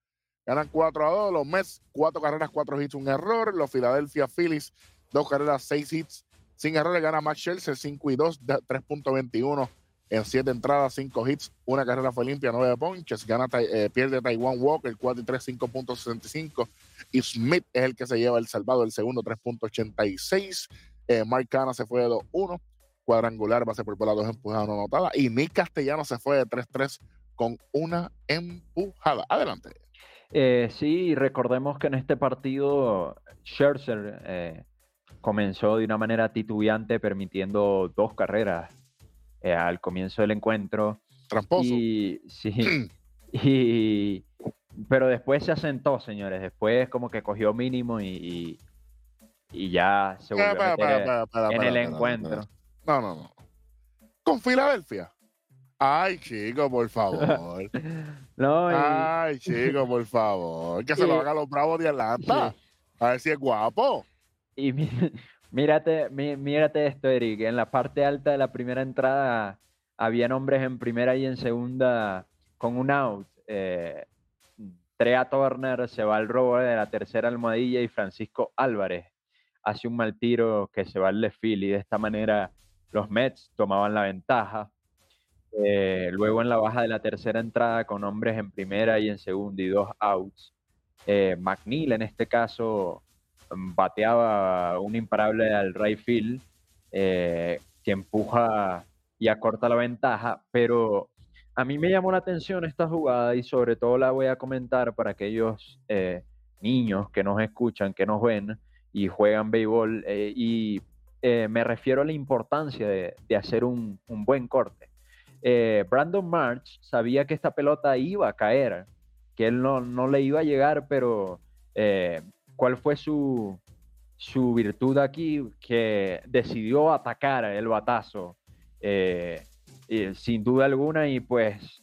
Ganan 4 a 2. Los Mets, 4 carreras, 4 hits, un error. Los Philadelphia Phillies, 2 carreras, 6 hits, sin errores. Gana Max Scherzer, 5 y 2, 3.21 en 7 entradas, 5 hits. Una carrera fue limpia, 9 ponches. Gana, eh, pierde Taiwan Walker, 4 y 3, 5.65. Y Smith es el que se lleva el salvado, el segundo, 3.86. Eh, Mark Cana se fue de 2-1 cuadrangular, base por bola, dos empujadas no anotadas. Y Nick Castellano se fue de 3-3 con una empujada. Adelante. Eh, sí, recordemos que en este partido Scherzer eh, comenzó de una manera titubeante, permitiendo dos carreras eh, al comienzo del encuentro. Tramposo. Y, sí, y, pero después se asentó, señores. Después como que cogió mínimo y, y, ya se volvió a meter en el encuentro. No, no, no. Con Filadelfia. Ay, chico, por favor. no, Ay, chico, por favor. Que se lo haga los bravos de Atlanta. A ver si es guapo. Y mírate, mírate esto, Eric. En la parte alta de la primera entrada había hombres en primera y en segunda con un out. Eh, Trea Turner se va al robo de la tercera almohadilla y Francisco Álvarez hace un mal tiro que se va al left y de esta manera los Mets tomaban la ventaja. Eh, luego en la baja de la tercera entrada con hombres en primera y en segunda y dos outs, eh, McNeil en este caso mm, bateaba un imparable al right field eh, que empuja y acorta la ventaja, pero a mí me llamó la atención esta jugada y sobre todo la voy a comentar para aquellos niños que nos escuchan, que nos ven y juegan béisbol y eh, me refiero a la importancia de, hacer un, buen corte. Eh, Brandon March sabía que esta pelota iba a caer que él no, no le iba a llegar, pero eh, ¿cuál fue su, su virtud aquí? Que decidió atacar el batazo, y sin duda alguna, y pues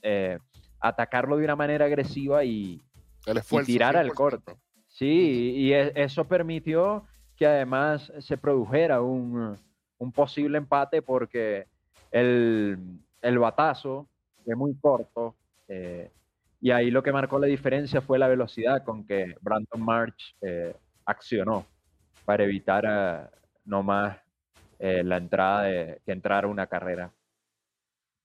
atacarlo de una manera agresiva y, El y tirar al 100%. corte. Sí, y e- eso permitió que además se produjera un, un posible empate porque el, el batazo fue muy corto eh, y ahí lo que marcó la diferencia fue la velocidad con que Brandon March eh, accionó para evitar eh, no más eh, la entrada de que entrara una carrera.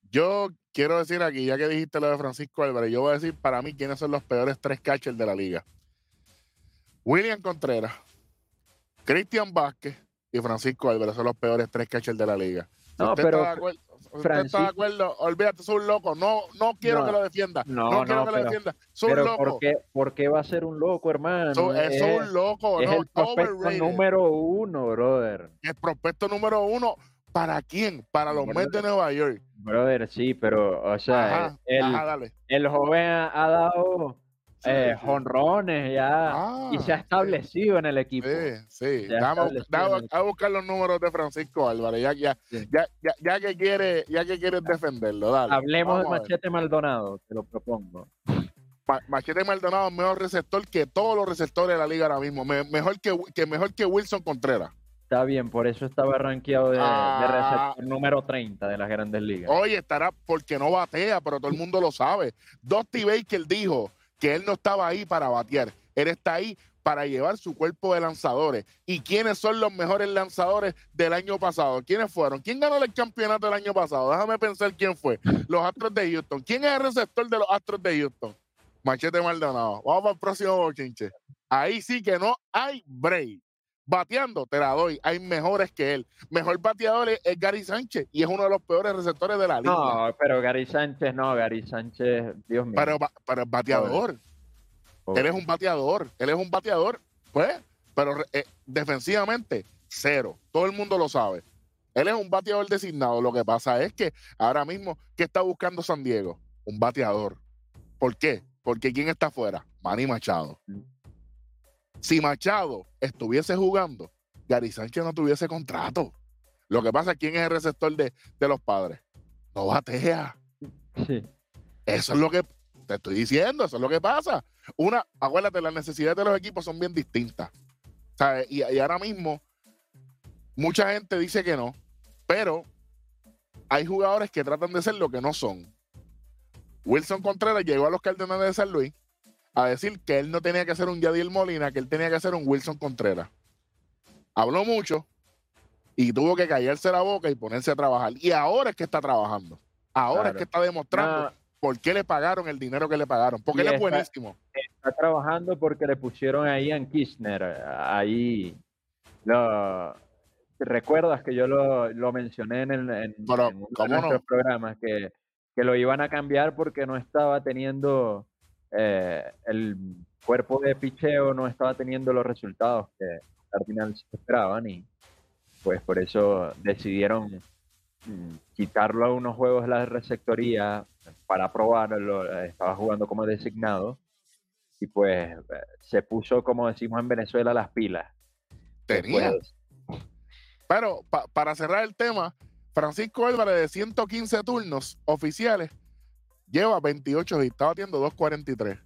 Yo quiero decir aquí, ya que dijiste lo de Francisco Álvarez, yo voy a decir para mí quiénes son los peores tres catchers de la liga. William Contreras, Cristian Vázquez y Francisco Álvarez son los peores tres catchers de la liga. No, usted pero está de está de acuerdo, olvídate, es un loco. No, no quiero No, que lo defienda. No, no, quiero no, que lo defienda. Un loco. ¿por qué, por qué va a ser un loco, hermano? So- es Es- un loco, Es el prospecto overrated. número uno, brother. El prospecto número uno. ¿Para quién? Para los Mets de Nueva York. Brother, sí, pero, o sea, Ajá, el, ajá, el joven ha, ha dado Sí, eh, sí. ya Ah, y se ha sí. establecido en el equipo. Sí, sí. A- buscar los números de Francisco Álvarez, ya, ya, Sí. ya, ya, ya que quiere, ya que quieres defenderlo, dale. Hablemos de. Machete Maldonado, te lo propongo. Ma- Machete Maldonado es mejor receptor que todos los receptores de la liga ahora mismo. Me- mejor que, que mejor que Wilson Contreras. Está bien, por eso estaba rankeado de, de Ah. receptor número 30 de las grandes ligas. Oye, estará porque no batea, pero todo el mundo lo sabe. Dusty Baker dijo que él no estaba ahí para batear. Él está ahí para llevar su cuerpo de lanzadores. ¿Y quiénes son los mejores lanzadores del año pasado? ¿Quiénes fueron? ¿Quién ganó el campeonato del año pasado? Déjame pensar quién fue. Los Astros de Houston. ¿Quién es el receptor de los Astros de Houston? Machete Maldonado. Vamos para el próximo bochinche. Ahí sí que no hay break. Bateando, te la doy. Hay mejores que él. Mejor bateador es, es Gary Sánchez y es uno de los peores receptores de la liga. No, pero Gary Sánchez no, Gary Sánchez, Dios mío. pero, pero bateador. Él es un bateador. Él es un bateador. Pues, pero eh, defensivamente, cero. Todo el mundo lo sabe. Él es un bateador designado. Lo que pasa es que ahora mismo, ¿qué está buscando San Diego? Un bateador. ¿Por qué? Porque ¿quién está afuera? Manny Machado. Si Machado estuviese jugando, Gary Sánchez no tuviese contrato. Lo que pasa es quién es el receptor de, de los padres. No batea. Sí. Eso es lo que te estoy diciendo, eso es lo que pasa. Una, acuérdate, las necesidades de los equipos son bien distintas. ¿sabes? Y, y ahora mismo, mucha gente dice que no, pero hay jugadores que tratan de ser lo que no son. Wilson Contreras llegó a los Cardenales de San Luis a decir que él no tenía que ser un Yadiel Molina, que él tenía que ser un Wilson Contreras. Habló mucho y tuvo que callarse la boca y ponerse a trabajar. Y ahora es que está trabajando. Ahora es que está demostrando Ah, por qué le pagaron el dinero que le pagaron. Porque Y él es buenísimo. está trabajando porque le pusieron a Ian Kirchner. Ahí. Lo, ¿Recuerdas que yo lo, lo mencioné en, el, en, Pero, en uno de ¿cómo no? nuestros programas? Que, que lo iban a cambiar porque no estaba teniendo. Eh, el cuerpo de picheo no estaba teniendo los resultados que los Cardinals esperaban y pues por eso decidieron mm, quitarlo a unos juegos de la receptoría para probarlo, estaba jugando como designado y pues se puso, como decimos en Venezuela, las pilas. Tenía. Después- Pero pa- para cerrar el tema, Francisco Álvarez de 115 turnos oficiales lleva 28 y está batiendo 2.43.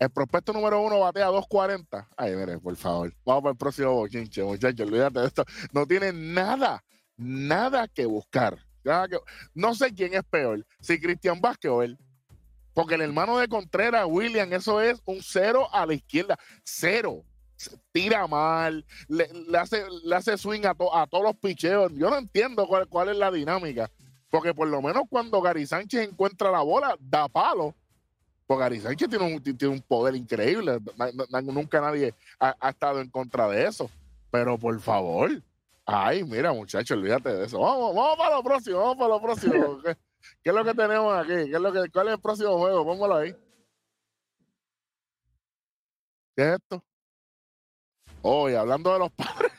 El prospecto número uno batea 2.40. Ay, mire, por favor. Vamos para el próximo bochinche, muchachos. Olvídate de esto. No tiene nada, nada que buscar. No sé quién es peor, si Cristian Vázquez o él. Porque el hermano de Contreras, William, eso es un cero a la izquierda. Cero. Tira mal, le, hace, le hace swing a, to- a todos los picheos. Yo no entiendo cuál es la dinámica. Porque por lo menos cuando Gary Sánchez encuentra la bola, da palo. Porque Gary Sánchez tiene un, tiene un poder increíble. Nunca nadie ha, ha estado en contra de eso. Pero por favor. Ay, mira, muchachos, olvídate de eso. Vamos, vamos para lo próximo, vamos para lo próximo. ¿Qué, qué es lo que tenemos aquí? ¿Qué es lo que, ¿Cuál es el próximo juego? Póngalo ahí. ¿Qué es esto? Oye, hablando de los padres.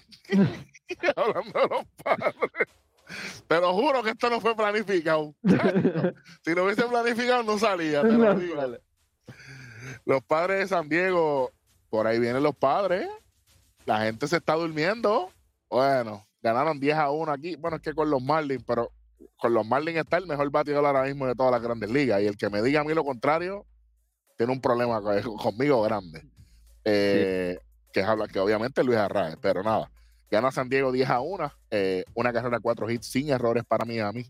hablando de los padres. Te lo juro que esto no fue planificado. si lo hubiese planificado, no salía. Te lo No digo. sale. Los padres de San Diego, por ahí vienen los padres. La gente se está durmiendo. Bueno, ganaron 10 a 1 aquí. Bueno, es que con los Marlins, pero con los Marlins está el mejor bateador ahora mismo de todas las grandes ligas. Y el que me diga a mí lo contrario, tiene un problema conmigo grande. Eh, que, es, que obviamente Luis Arraez, pero nada. Gana San Diego 10 a 1, eh, una carrera, 4 hits sin errores para Miami.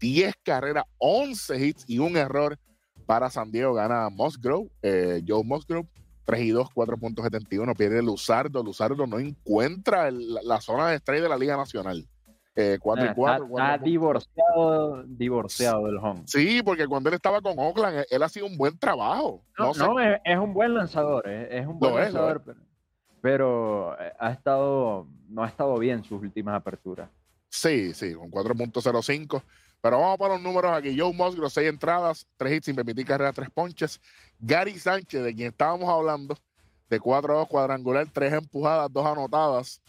10 carreras, 11 hits y un error para San Diego. Gana Musgrove, eh, Joe Musgrove, 3 y 2, 4.71. Pierde Luzardo. Luzardo no encuentra la zona de estrella de la Liga Nacional. 4 eh, y 4. Está, divorciado, divorciado del home. Sí, porque cuando él estaba con Oakland, él, ha sido un buen trabajo. No, no, es, un buen lanzador, es, un buen lanzador, pero, eh, ha estado, no ha estado bien sus últimas aperturas. Sí, sí, con 4.05. Pero vamos para los números aquí. Joe Musgrove, 6 entradas, 3 hits sin permitir carrera, 3 ponches. Gary Sánchez, de quien estábamos hablando, de 4 a 2 cuadrangular, 3 empujadas, 2 anotadas.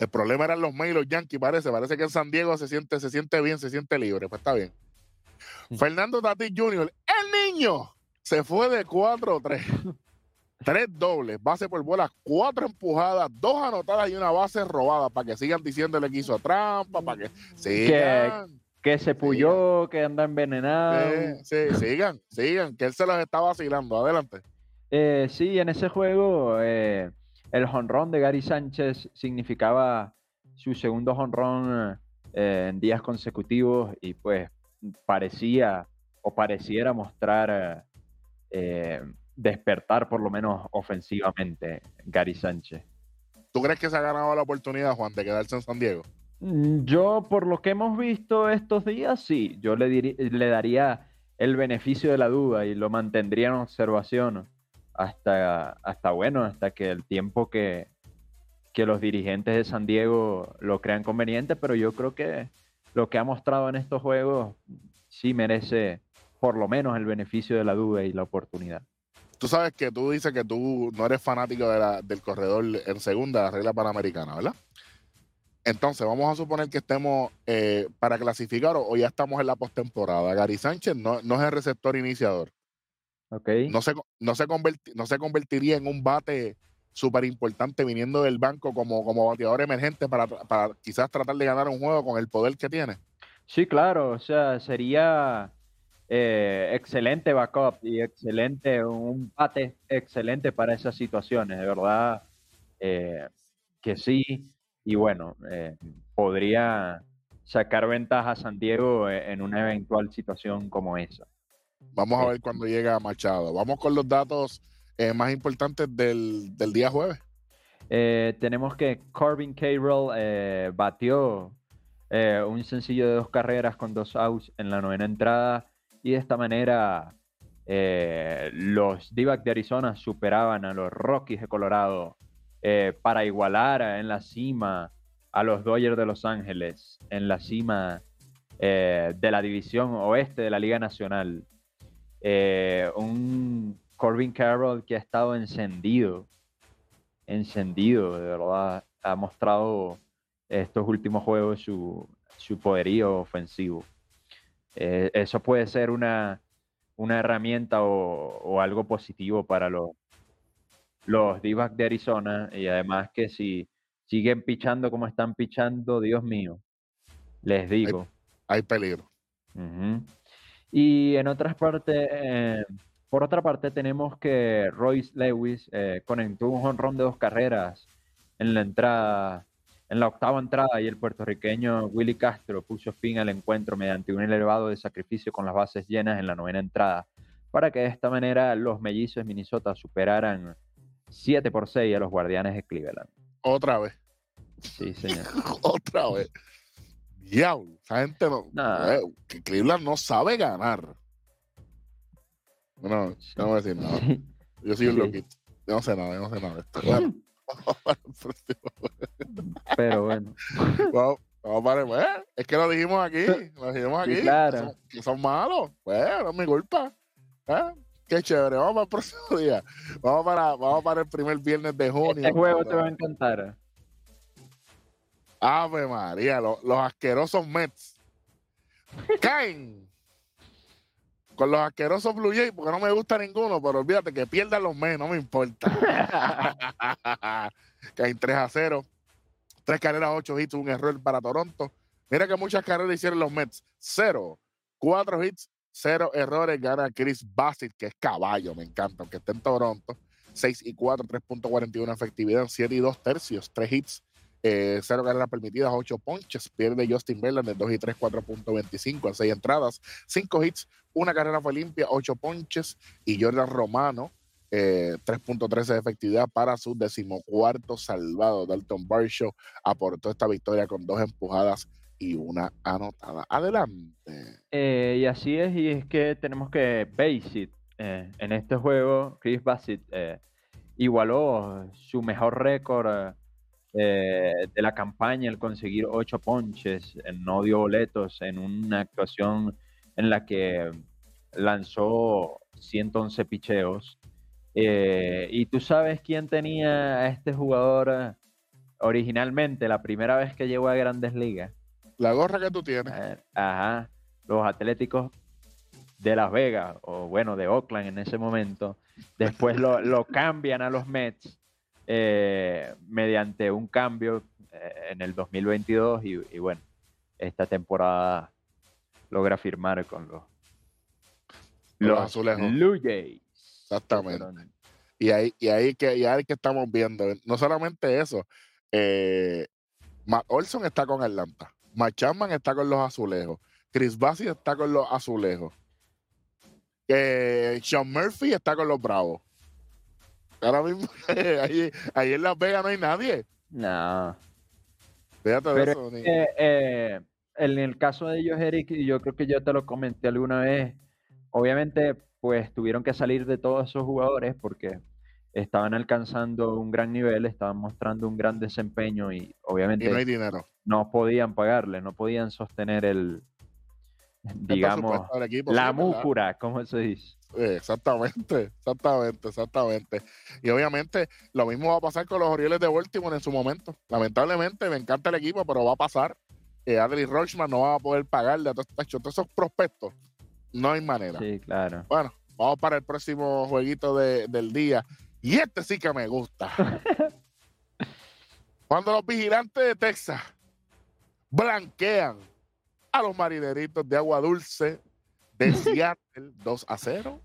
El problema eran los May los Yankees, parece. Parece que en San Diego se siente, se siente bien, se siente libre. Pues está bien. Fernando Tatis Jr., el niño, se fue de 4-3. Tres dobles, base por bola, cuatro empujadas, dos anotadas y una base robada para que sigan diciéndole que hizo trampa, para que sigan. Que, se puyó, que anda envenenado. Sí, sigan, sigan, que él se los está vacilando. Adelante. Eh, sí, en ese juego eh, el honrón de Gary Sánchez significaba su segundo honrón eh, en días consecutivos y pues parecía o pareciera mostrar eh, despertar por lo menos ofensivamente Gary Sánchez. ¿Tú crees que se ha ganado la oportunidad, Juan, de quedarse en San Diego? Mm, yo, por lo que hemos visto estos días, sí. Yo le, le daría el beneficio de la duda y lo mantendría en observación hasta, hasta bueno, hasta que el tiempo que, que los dirigentes de San Diego lo crean conveniente, pero yo creo que lo que ha mostrado en estos juegos sí merece por lo menos el beneficio de la duda y la oportunidad. Tú sabes que tú dices que tú no eres fanático de la, del corredor en segunda, la regla panamericana, ¿verdad? Entonces, vamos a suponer que estemos eh, para clasificar o, ya estamos en la postemporada. Gary Sánchez no, no es el receptor iniciador. No, se, no, se no se convertiría en un bate súper importante viniendo del banco como, como bateador emergente para, quizás tratar de ganar un juego con el poder que tiene. Sí, claro, o sea, sería eh, excelente backup y excelente, un bate excelente para esas situaciones, de verdad eh, que sí, y bueno, eh, podría sacar ventaja a San Diego en una eventual situación como esa. Vamos a ver cuando llega Machado. Vamos con los datos eh, más importantes del, día jueves. Eh, tenemos que Corbin Carroll eh, batió un sencillo de dos carreras con dos outs en la novena entrada y de esta manera los d de Arizona superaban a los Rockies de Colorado para igualar en la cima a los Dodgers de Los Ángeles en la cima de la división oeste de la Liga Nacional. Eh, un Corbin Carroll que ha estado encendido, encendido, de verdad, ha mostrado estos últimos juegos su, poderío ofensivo. Eh, eso puede ser una, una herramienta o, algo positivo para los, los d de Arizona y además que si siguen pichando como están pichando, Dios mío, les digo. Hay, peligro. Y en otras partes, eh, por otra parte, tenemos que Royce Lewis eh, conectó un honrón de dos carreras en la entrada, en la octava entrada, y el puertorriqueño Willy Castro puso fin al encuentro mediante un elevado de sacrificio con las bases llenas en la novena entrada, para que de esta manera los mellizos de Minnesota superaran 7 por 6 a los guardianes de Cleveland. Otra vez. Sí, señor. Otra vez. Diablo, esa gente no. Eh, que Cleveland no sabe ganar. No, no voy a decir nada. Yo soy un loquito. Yo no sé nada, yo no sé nada de esto. Bueno, Pero bueno. Vamos, para, pues, es que lo dijimos aquí, lo dijimos aquí. claro. que, son, malos. Bueno, no es mi culpa. ¿Eh? Qué chévere. Vamos para el próximo día. Vamos para, vamos para el primer viernes de junio. Este juego te va a encantar. Ave María, los, asquerosos Mets caen con los asquerosos Blue Jays, porque no me gusta ninguno, pero olvídate que pierdan los meses, no me importa. Caen 3 a 0. Tres carreras, ocho hits, un error para Toronto. Mira que muchas carreras hicieron los Mets. Cero. Cuatro hits, cero errores. Gana Chris Bassett, que es caballo, me encanta, aunque esté en Toronto. 6 y 4, 3.41 efectividad, 7 y 2 tercios, 3 hits, eh, 0 carreras permitidas, 8 ponches. Pierde Justin Verlander, 2 y 3, 4.25 en 6 entradas, 5 hits, una carrera fue limpia, 8 ponches. Y Jordan Romano, eh, 3.13 de efectividad para su decimocuarto salvado. Dalton Barshow aportó esta victoria con dos empujadas y una anotada. Adelante. Eh, y así es, y es que tenemos que base it. eh, en este juego, Chris Bassett eh, igualó su mejor récord eh, de la campaña, el conseguir ocho ponches, eh, no dio boletos en una actuación en la que lanzó 111 picheos. Eh, y tú sabes quién tenía a este jugador eh, originalmente, la primera vez que llegó a Grandes Ligas. La gorra que tú tienes. Eh, Ajá, los Atléticos de Las Vegas, o bueno, de Oakland en ese momento. Después lo, lo cambian a los Mets eh, mediante un cambio eh, en el 2022 y, y bueno, esta temporada logra firmar con los, Los los azulejos. Blue Jays. Exactamente. Y ahí, y ahí que, y ahí que estamos viendo. No solamente eso. Eh, Matt Olson está con Atlanta. Matt Chapman está con los azulejos. Chris Bassett está con los azulejos. Sean Murphy está con los bravos. Ahora mismo, ahí, ahí en Las Vegas no hay nadie. No. Fíjate de eso. Eh, eh, en el caso de ellos, Eric, y yo creo que yo te lo comenté alguna vez, obviamente pues tuvieron que salir de todos esos jugadores porque estaban alcanzando un gran nivel, estaban mostrando un gran desempeño y y obviamente no hay dinero. no podían pagarle, no podían sostener el, digamos, equipo, la múcura, como se dice. Eh, Exactamente, exactamente, exactamente. Y obviamente lo mismo va a pasar con los Orioles de Baltimore en su momento. Lamentablemente me encanta el equipo, pero va a pasar. que Adley Rochman no va a poder pagarle a todos esos prospectos. No hay manera. Sí, claro. Bueno, vamos para el próximo jueguito de- del día. Y este sí que me gusta. Cuando los vigilantes de Texas blanquean a los marineritos de agua dulce de Seattle 2 a 0.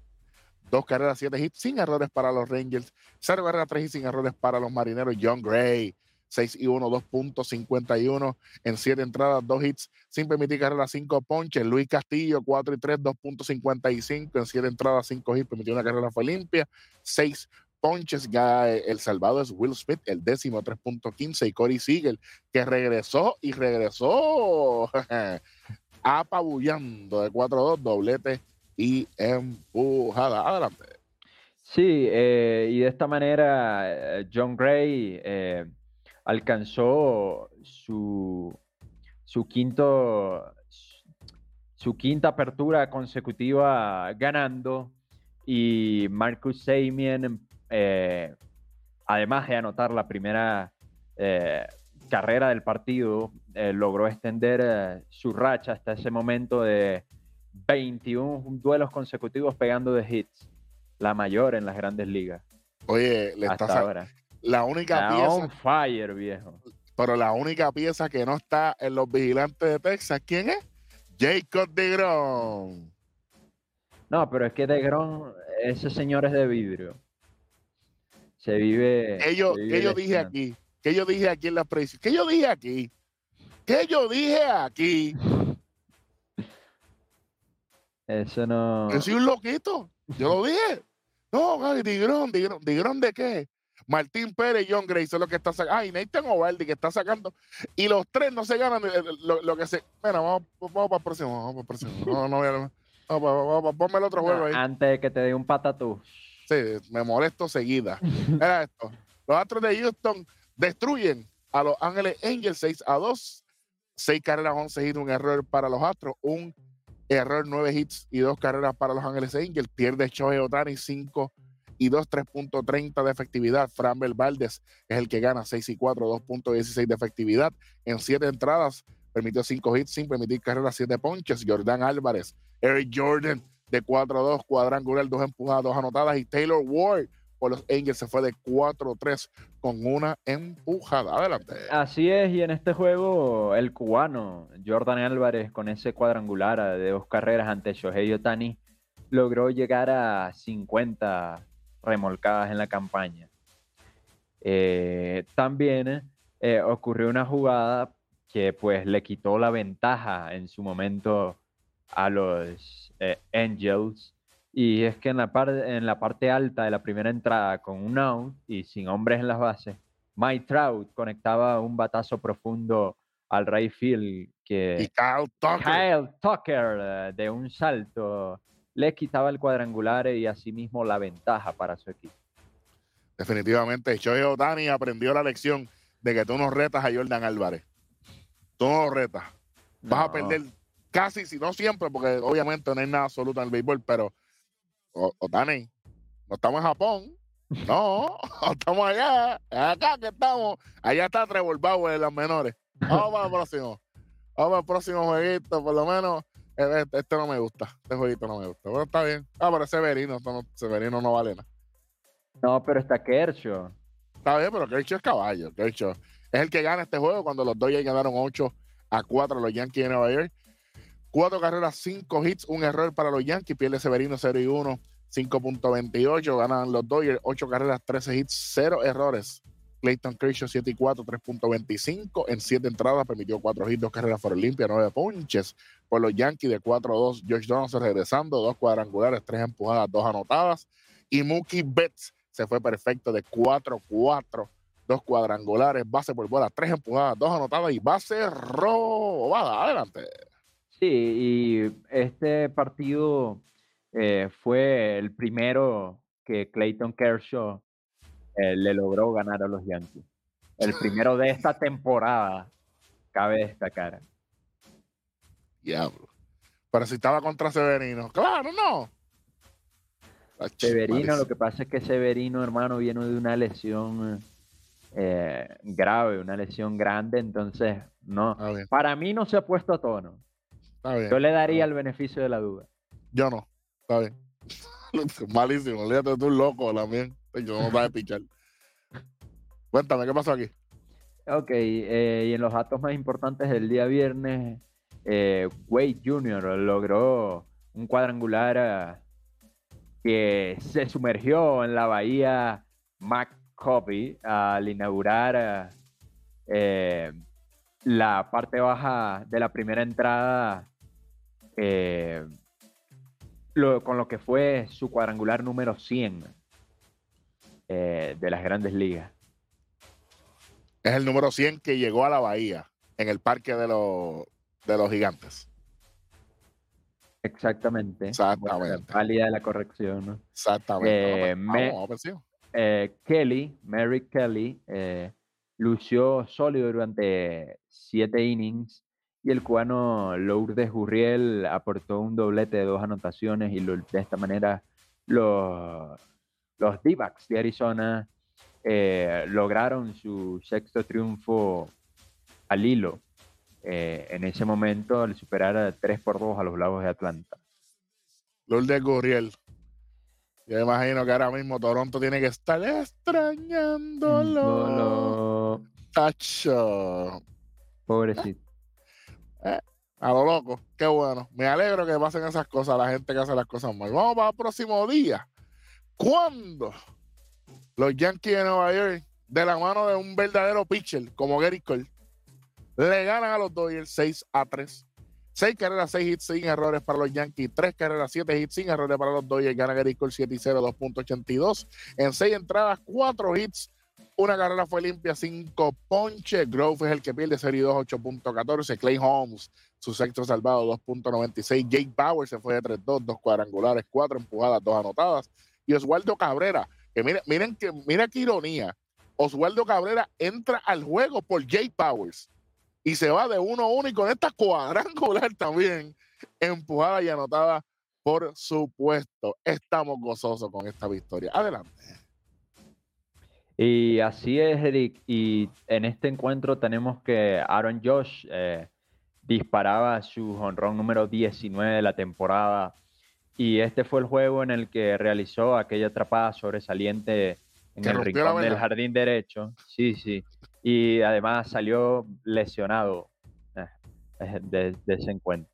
Dos carreras, siete hits, sin errores para los Rangers. Cero carreras, tres hits sin errores para los marineros. John Gray, 6 y 1, 2.51 en siete entradas, dos hits, sin permitir carreras, cinco ponches. Luis Castillo, 4 y 3, 2.55 en siete entradas, cinco hits, permitió una carrera, fue limpia. Seis ponches. Ya el salvado es Will Smith, el décimo, 3.15. Y Corey Siegel, que regresó y regresó apabullando de 4-2, doblete y empujada. Adelante. Sí, eh, y de esta manera eh, John Gray eh, alcanzó su, su quinto su quinta apertura consecutiva ganando y Marcus Semien eh, además de anotar la primera eh, carrera del partido eh, logró extender eh, su racha hasta ese momento de 21 duelos consecutivos pegando de hits la mayor en las grandes ligas Oye, le está hasta sa- ahora. la única Está pieza, on fire, viejo. pero la única pieza que no está en los vigilantes de Texas, ¿quién es? Jacob DeGrom. No, pero es que DeGrom, ese señor es de vidrio. Se vive. ¿Qué yo, se vive yo dije aquí? ¿Qué yo dije aquí en la predicción? ¿Qué yo dije aquí? ¿Qué yo dije aquí? Eso no. Yo soy un loquito. Yo lo dije. No, Gaby, Digrón, Digrón, ¿Digrón de qué? Martín Pérez y John Gray son los que están sacando. Ay, Nathan Ovaldi que está sacando. Y los tres no se ganan eh, lo, lo que se. Bueno, vamos, vamos para el próximo. Vamos para el próximo. No, no voy a. Vamos, vamos, vamos, ponme el otro juego ahí. Antes de que te dé un patatú. Sí, me molesto seguida. Era esto. Los Astros de Houston destruyen a los Ángeles Angels 6 a 2. 6 carreras, 11 hits, un error para los Astros. Un error, 9 hits y 2 carreras para los Ángeles Angels. Pierde Shohei Otani 5 y 2, 3.30 de efectividad. Framber Valdez es el que gana 6 y 4, 2.16 de efectividad. En 7 entradas permitió 5 hits sin permitir carreras, 7 ponches. Jordan Álvarez, Eric Jordan, de 4-2, cuadrangular, dos empujadas, dos anotadas. Y Taylor Ward por los Angels se fue de 4-3 con una empujada. Adelante. Así es, y en este juego el cubano Jordan Álvarez con ese cuadrangular de dos carreras ante Shohei Otani logró llegar a 50 remolcadas en la campaña. Eh, también eh, ocurrió una jugada que pues le quitó la ventaja en su momento a los eh, Angels y es que en la, parte en la parte alta de la primera entrada, con un out y sin hombres en las bases, Mike Trout conectaba un batazo profundo al right field que Y Kyle Tucker. Kyle Tucker eh, de un salto le quitaba el cuadrangular y asimismo la ventaja para su equipo. Definitivamente, Shohei Otani aprendió la lección de que tú no retas a Jordan Álvarez. Tú no retas. Vas a perder casi, si no siempre, porque obviamente no hay nada absoluto en el béisbol, pero O- Otani, no estamos en Japón. No, estamos allá. Acá que estamos. Allá está Trevor Bauer en las menores. Vamos para el próximo. Vamos para el próximo jueguito, por lo menos. eh, Este, este no me gusta. Este jueguito no me gusta. Pero está bien. Ah, pero Severino. no- Severino no vale nada. No, pero está Kershaw. Está bien, pero Kershaw es caballo. Kershaw es el que gana este juego cuando los Dodgers ganaron 8 a 4 a los Yankees de Nueva York. Cuatro carreras, cinco hits, un error para los Yankees. Pierde Severino 0 y 1, 5.28. Ganan los Dodgers, 8 carreras, 13 hits, 0 errores. Clayton Kershaw 7 y 4, 3.25. En 7 entradas permitió 4 hits, 2 carreras fueron limpias, 9 ponches. Por los Yankees de 4 a 2. George Donaldson regresando, 2 cuadrangulares, 3 empujadas, 2 anotadas. Y Mookie Betts se fue perfecto de 4-4, dos cuadrangulares, base por bola, tres empujadas, dos anotadas y base robada. Adelante. Sí, y este partido eh, fue el primero que Clayton Kershaw eh, le logró ganar a los Yankees. El primero de esta temporada, cabe destacar. Diablo. Pero si estaba contra Severino. Claro, no. Ach, Severino, lo que pasa es que Severino, hermano, viene de una lesión eh, grave, una lesión grande, entonces no. Para mí no se ha puesto a tono. Está bien. Yo le daría el beneficio de la duda. Yo no. Está bien. Malísimo. Olvídate tú, loco también. Yo no sabe pichar. Cuéntame, ¿qué pasó aquí? Ok, eh, y en los datos más importantes del día viernes, eh, Wade Jr. logró un cuadrangular eh, que se sumergió en la bahía McCovey al inaugurar eh, la parte baja de la primera entrada eh, lo- con lo que fue su cuadrangular número 100 eh, de las grandes ligas. Es el número 100 que llegó a la Bahía en el parque de los, de los gigantes. Exactamente. Exactamente. Válida de la corrección. ¿no? Exactamente. Eh, Vamos, me- vamos, Kelly, Mary Kelly, lució sólido durante siete innings y el cubano Lourdes Gurriel aportó un doblete de dos anotaciones y lo- de esta manera los, los D-backs de Arizona eh, lograron su sexto triunfo al hilo. eh, en ese momento al superar a 3 por 2 a los Bravos de Atlanta. Lourdes Gurriel. Yo imagino que ahora mismo Toronto tiene que estar extrañándolo. Solo- Tacho. Pobrecito. A lo loco. Qué bueno. Me alegro que pasen esas cosas la gente que hace las cosas mal. Vamos para el próximo día. ¿Cuándo los Yankees de Nueva York, de la mano de un verdadero pitcher como Gary Cole, le ganan a los Dodgers 6 a 3? 6 carreras, 6 hits sin errores para los Yankees, 3 carreras, 7 hits sin errores para los Dodgers. Gana Gary Cole 7 y 0, 2.82. En 6 entradas, 4 hits. Una carrera fue limpia, 5 ponches. Grove es el que pierde, serie 2, 8.14. Clay Holmes su sexto salvado 2.96. Jake Bauer se fue de 3-2, dos cuadrangulares, cuatro empujadas, dos anotadas. Y Oswaldo Cabrera, que miren, miren que, mira qué ironía. Oswaldo Cabrera entra al juego por Jake Powers y se va de 1-1 y con esta cuadrangular también empujada y anotada por supuesto. Estamos gozosos con esta victoria. Adelante. Y así es, Eric. Y en este encuentro tenemos que Aaron Josh eh, disparaba su honrón número 19 de la temporada Y este fue el juego en el que realizó aquella atrapada sobresaliente en el rincón del jardín derecho. Sí, sí. Y además salió lesionado eh, eh, de, de ese encuentro.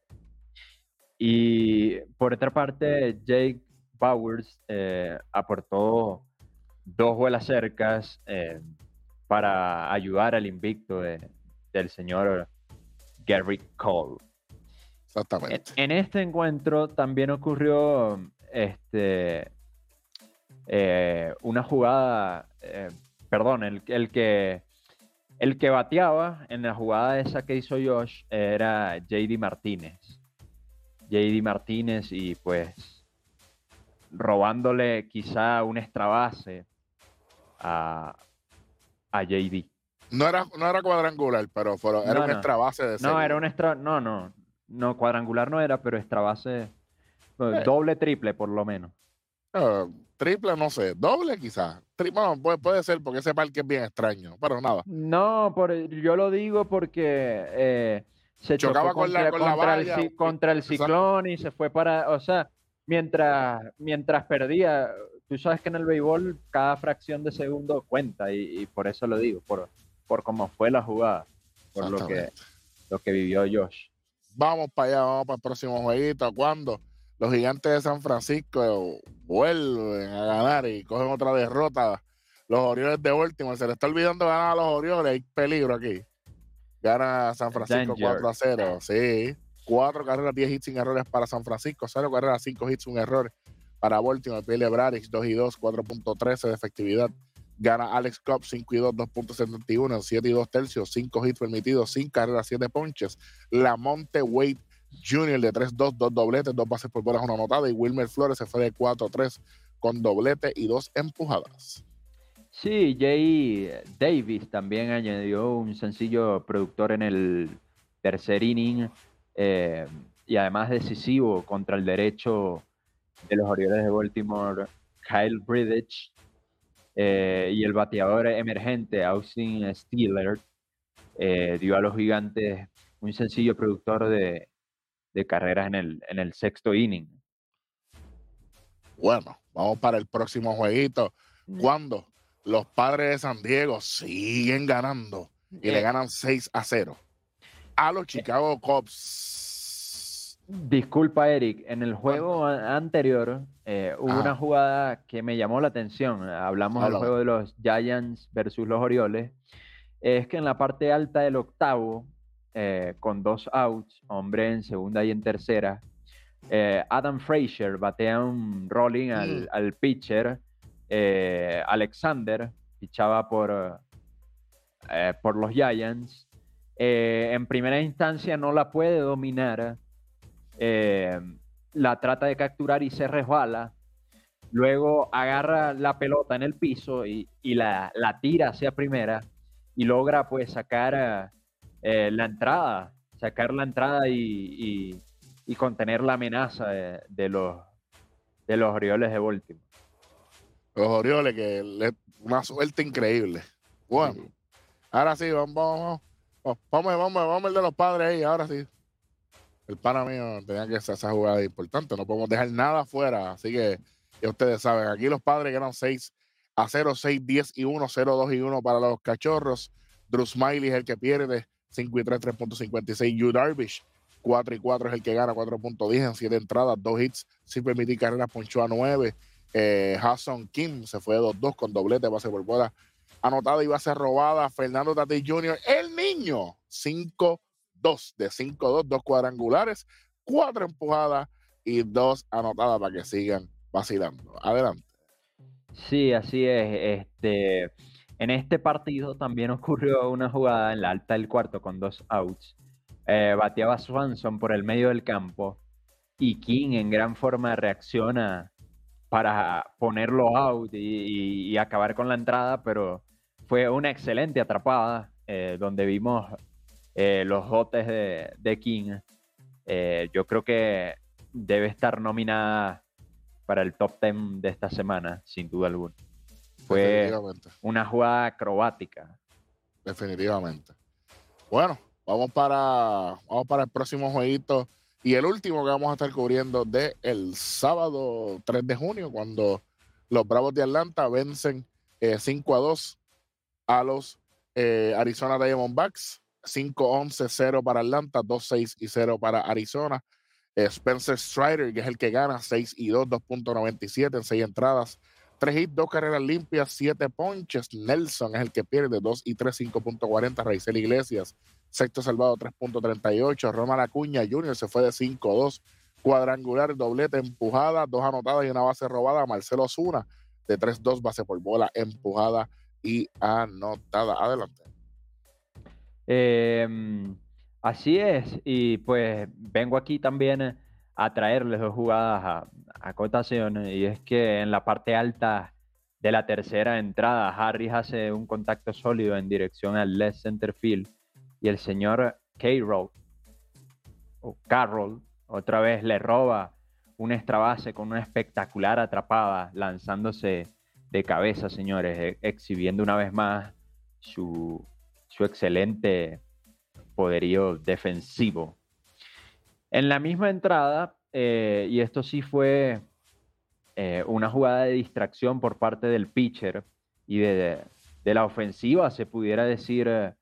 Y por otra parte, Jake Bowers eh, aportó dos vuelas cercas eh, para ayudar al invicto de- del señor Gary Cole. En, Exactamente. en este encuentro también ocurrió este, eh, una jugada, eh, perdón, el, el que, el que bateaba en la jugada esa que hizo Josh era JD Martínez. JD Martínez y pues robándole quizá un extra base a, a JD. No era, no era cuadrangular, pero era No, un no. extra base de No, era un extra, no, no, no, cuadrangular no era, pero extra base, bueno, Eh. doble, triple por lo menos. Eh, triple, no sé. Doble quizás. Bueno, puede, puede ser porque ese parque es bien extraño. Pero nada. No, por, yo lo digo porque eh, se Chocaba chocó con la- contra, con la contra el, valla, contra el ciclón y se fue para, o sea, mientras, mientras perdía, tú sabes que en el béisbol cada fracción de segundo cuenta y, y por eso lo digo, por, por cómo fue la jugada, por lo que, lo que vivió Josh. Vamos para allá, vamos para el próximo jueguito. Cuando los gigantes de San Francisco vuelven a ganar y cogen otra derrota, los Orioles de Baltimore. Se le está olvidando ganar a los Orioles. Hay peligro aquí. Gana San Francisco Danger. 4 a 0. Sí. Cuatro carreras, 10 hits sin errores para San Francisco. Cero carreras, 5 hits, un error para Baltimore. Pele Bradix, 2 y 2, 4.13 de efectividad. Gana Alex Cobb, 5 y 2, 2.71, 7 y 2 tercios, 5 hits permitidos, 5 carreras, 7 ponches. Lamonte Wade Jr. de 3-2, 2 dobletes, 2 bases por bolas, una anotada. Y Wilmer Flores se fue de 4-3 con doblete y 2 empujadas. Sí, Jay Davis también añadió un sencillo productor en el tercer inning eh, y además decisivo contra el derecho de los Orioles de Baltimore, Kyle Bridich, eh, y el bateador emergente Austin Steeler eh, dio a los gigantes un sencillo productor de, de carreras en el, en el sexto inning. Bueno, vamos para el próximo jueguito. Cuando los padres de San Diego siguen ganando y le Eh, ganan 6 a 0 a los Chicago Cubs. Disculpa, Eric, en el juego anterior eh, hubo una jugada que me llamó la atención. Hablamos del juego de los Giants versus los Orioles. Es que en la parte alta del octavo, eh, con dos outs, hombre en segunda y en tercera, eh, Adam Frazier batea un rolling al, Mm. al pitcher. Alexander pichaba por, por los Giants. En primera instancia no la puede dominar. Eh, la trata de capturar y se resbala. Luego agarra la pelota en el piso y, y la, la tira hacia primera y logra pues sacar eh, la entrada, sacar la entrada y, y- y contener la amenaza de, de los, de los Orioles de Baltimore. Los Orioles, que le, una suerte increíble. Bueno, Sí. ahora sí, vamos, vamos, vamos, vamos, vamos, vamos el de los padres ahí, ahora sí. El pana mío tenía que hacer esa jugada importante, no podemos dejar nada afuera, así que ya ustedes saben, aquí los padres ganan 6 a 0, 6, 10 y 1, 0, 2 y 1 para los cachorros. Drew Smiley es el que pierde, 5 y 3, 3.56. Yu Darvish, 4 y 4 es el que gana, 4.10 en 7 entradas, 2 hits, sin permitir carreras, ponchó a 9. Eh, Kim se fue 2-2 con doblete, base por bola anotada y base robada. Fernando Tatis Jr., el niño, 5-2 de 5-2, dos cuadrangulares, cuatro empujadas y dos anotadas para que sigan vacilando. Adelante. Sí, así es. Este, en este partido también ocurrió una jugada en la alta del cuarto con dos outs. Eh, bateaba Swanson por el medio del campo y King en gran forma reacciona para ponerlo out y acabar con la entrada, pero fue una excelente atrapada eh, donde vimos eh, los botes de, de King. Eh, yo creo que debe estar nominada para el top 10 de esta semana, sin duda alguna. Fue una jugada acrobática. Definitivamente. Bueno, vamos para, vamos para el próximo jueguito. Y el último que vamos a estar cubriendo de el sábado 3 de junio, cuando los Bravos de Atlanta vencen 5 a 2 a los Arizona Diamondbacks. 5-11-0 para Atlanta, 2-6 y 0 para Arizona. Spencer Strider, que es el que gana, 6 y 2, 2.97 en 6 entradas. 3 hits, 2 carreras limpias, 7 ponches. Nelson es el que pierde, 2 y 3, 5.40. Raizel Iglesias, sexto salvado, 3.38. Ronald Acuña Jr. se fue de 5-2. Cuadrangular, doblete, empujada, dos anotadas y una base robada. Marcelo Zuna de 3-2, base por bola, empujada y anotada. Adelante. Em, así es, y pues vengo aquí también a traerles dos jugadas a, a cotación, y es que en la parte alta de la tercera entrada, Harris hace un contacto sólido en dirección al left center field, y el señor Carroll, o Carroll, otra vez le roba un extra base con una espectacular atrapada, lanzándose de cabeza, señores, e, exhibiendo una vez más su, su excelente poderío defensivo. En la misma entrada, eh, y esto sí fue eh, una jugada de distracción por parte del pitcher y de, la ofensiva, se pudiera decir, eh,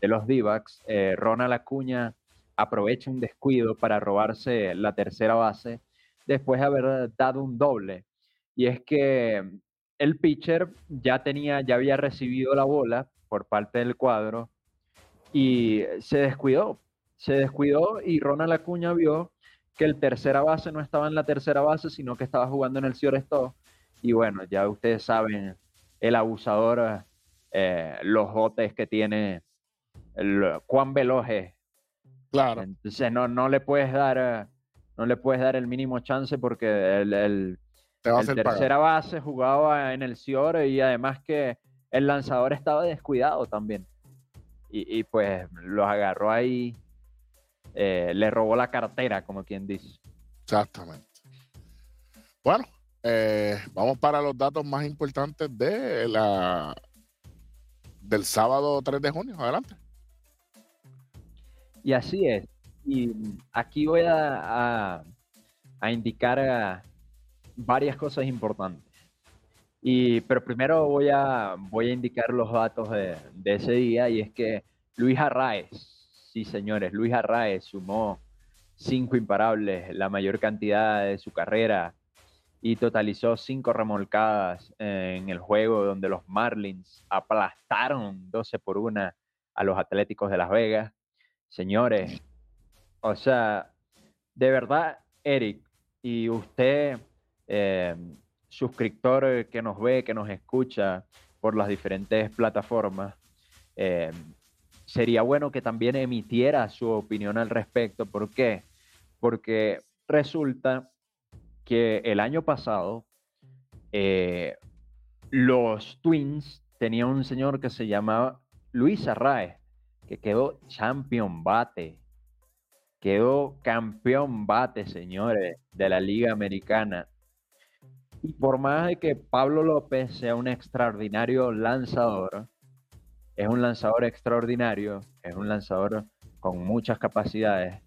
de los D-backs, Ronald Acuña aprovecha un descuido para robarse la tercera base después de haber dado un doble. Y es que el pitcher ya tenía, ya había recibido la bola por parte del cuadro y se descuidó, se descuidó y Ronald Acuña vio que el tercera base no estaba en la tercera base, sino que estaba jugando en el Stop. Y bueno, ya ustedes saben, el abusador, eh, los botes que tiene, el, cuán veloz Claro. Entonces no, no le puedes dar, no le puedes dar el mínimo chance porque el, el, tercera base jugaba en el Ciore y además que el lanzador estaba descuidado también. Y, pues los agarró ahí, eh, le robó la cartera, como quien dice. Exactamente. Bueno, eh, vamos para los datos más importantes de la del sábado 3 de junio. Adelante. Y así es. Y aquí voy a, a, indicar eh, varias cosas importantes. Y, pero primero voy a, voy a indicar los datos de, ese día y es que Luis Arraez, sí señores, Luis Arraez sumó cinco imparables, la mayor cantidad de su carrera y totalizó cinco remolcadas en el juego donde los Marlins aplastaron 12 por 1 a los Atléticos de Las Vegas. Señores, o sea, de verdad, Eric, y usted, eh, suscriptor que nos ve, que nos escucha por las diferentes plataformas, eh, sería bueno que también emitiera su opinión al respecto. ¿Por qué? Porque resulta que el año pasado eh, los Twins tenían un señor que se llamaba Luis Arraez, que quedó champion bate. Quedó campeón bate, señores, de la Liga Americana. Y por más de que Pablo López sea un extraordinario lanzador, es un lanzador extraordinario, es un lanzador con muchas capacidades.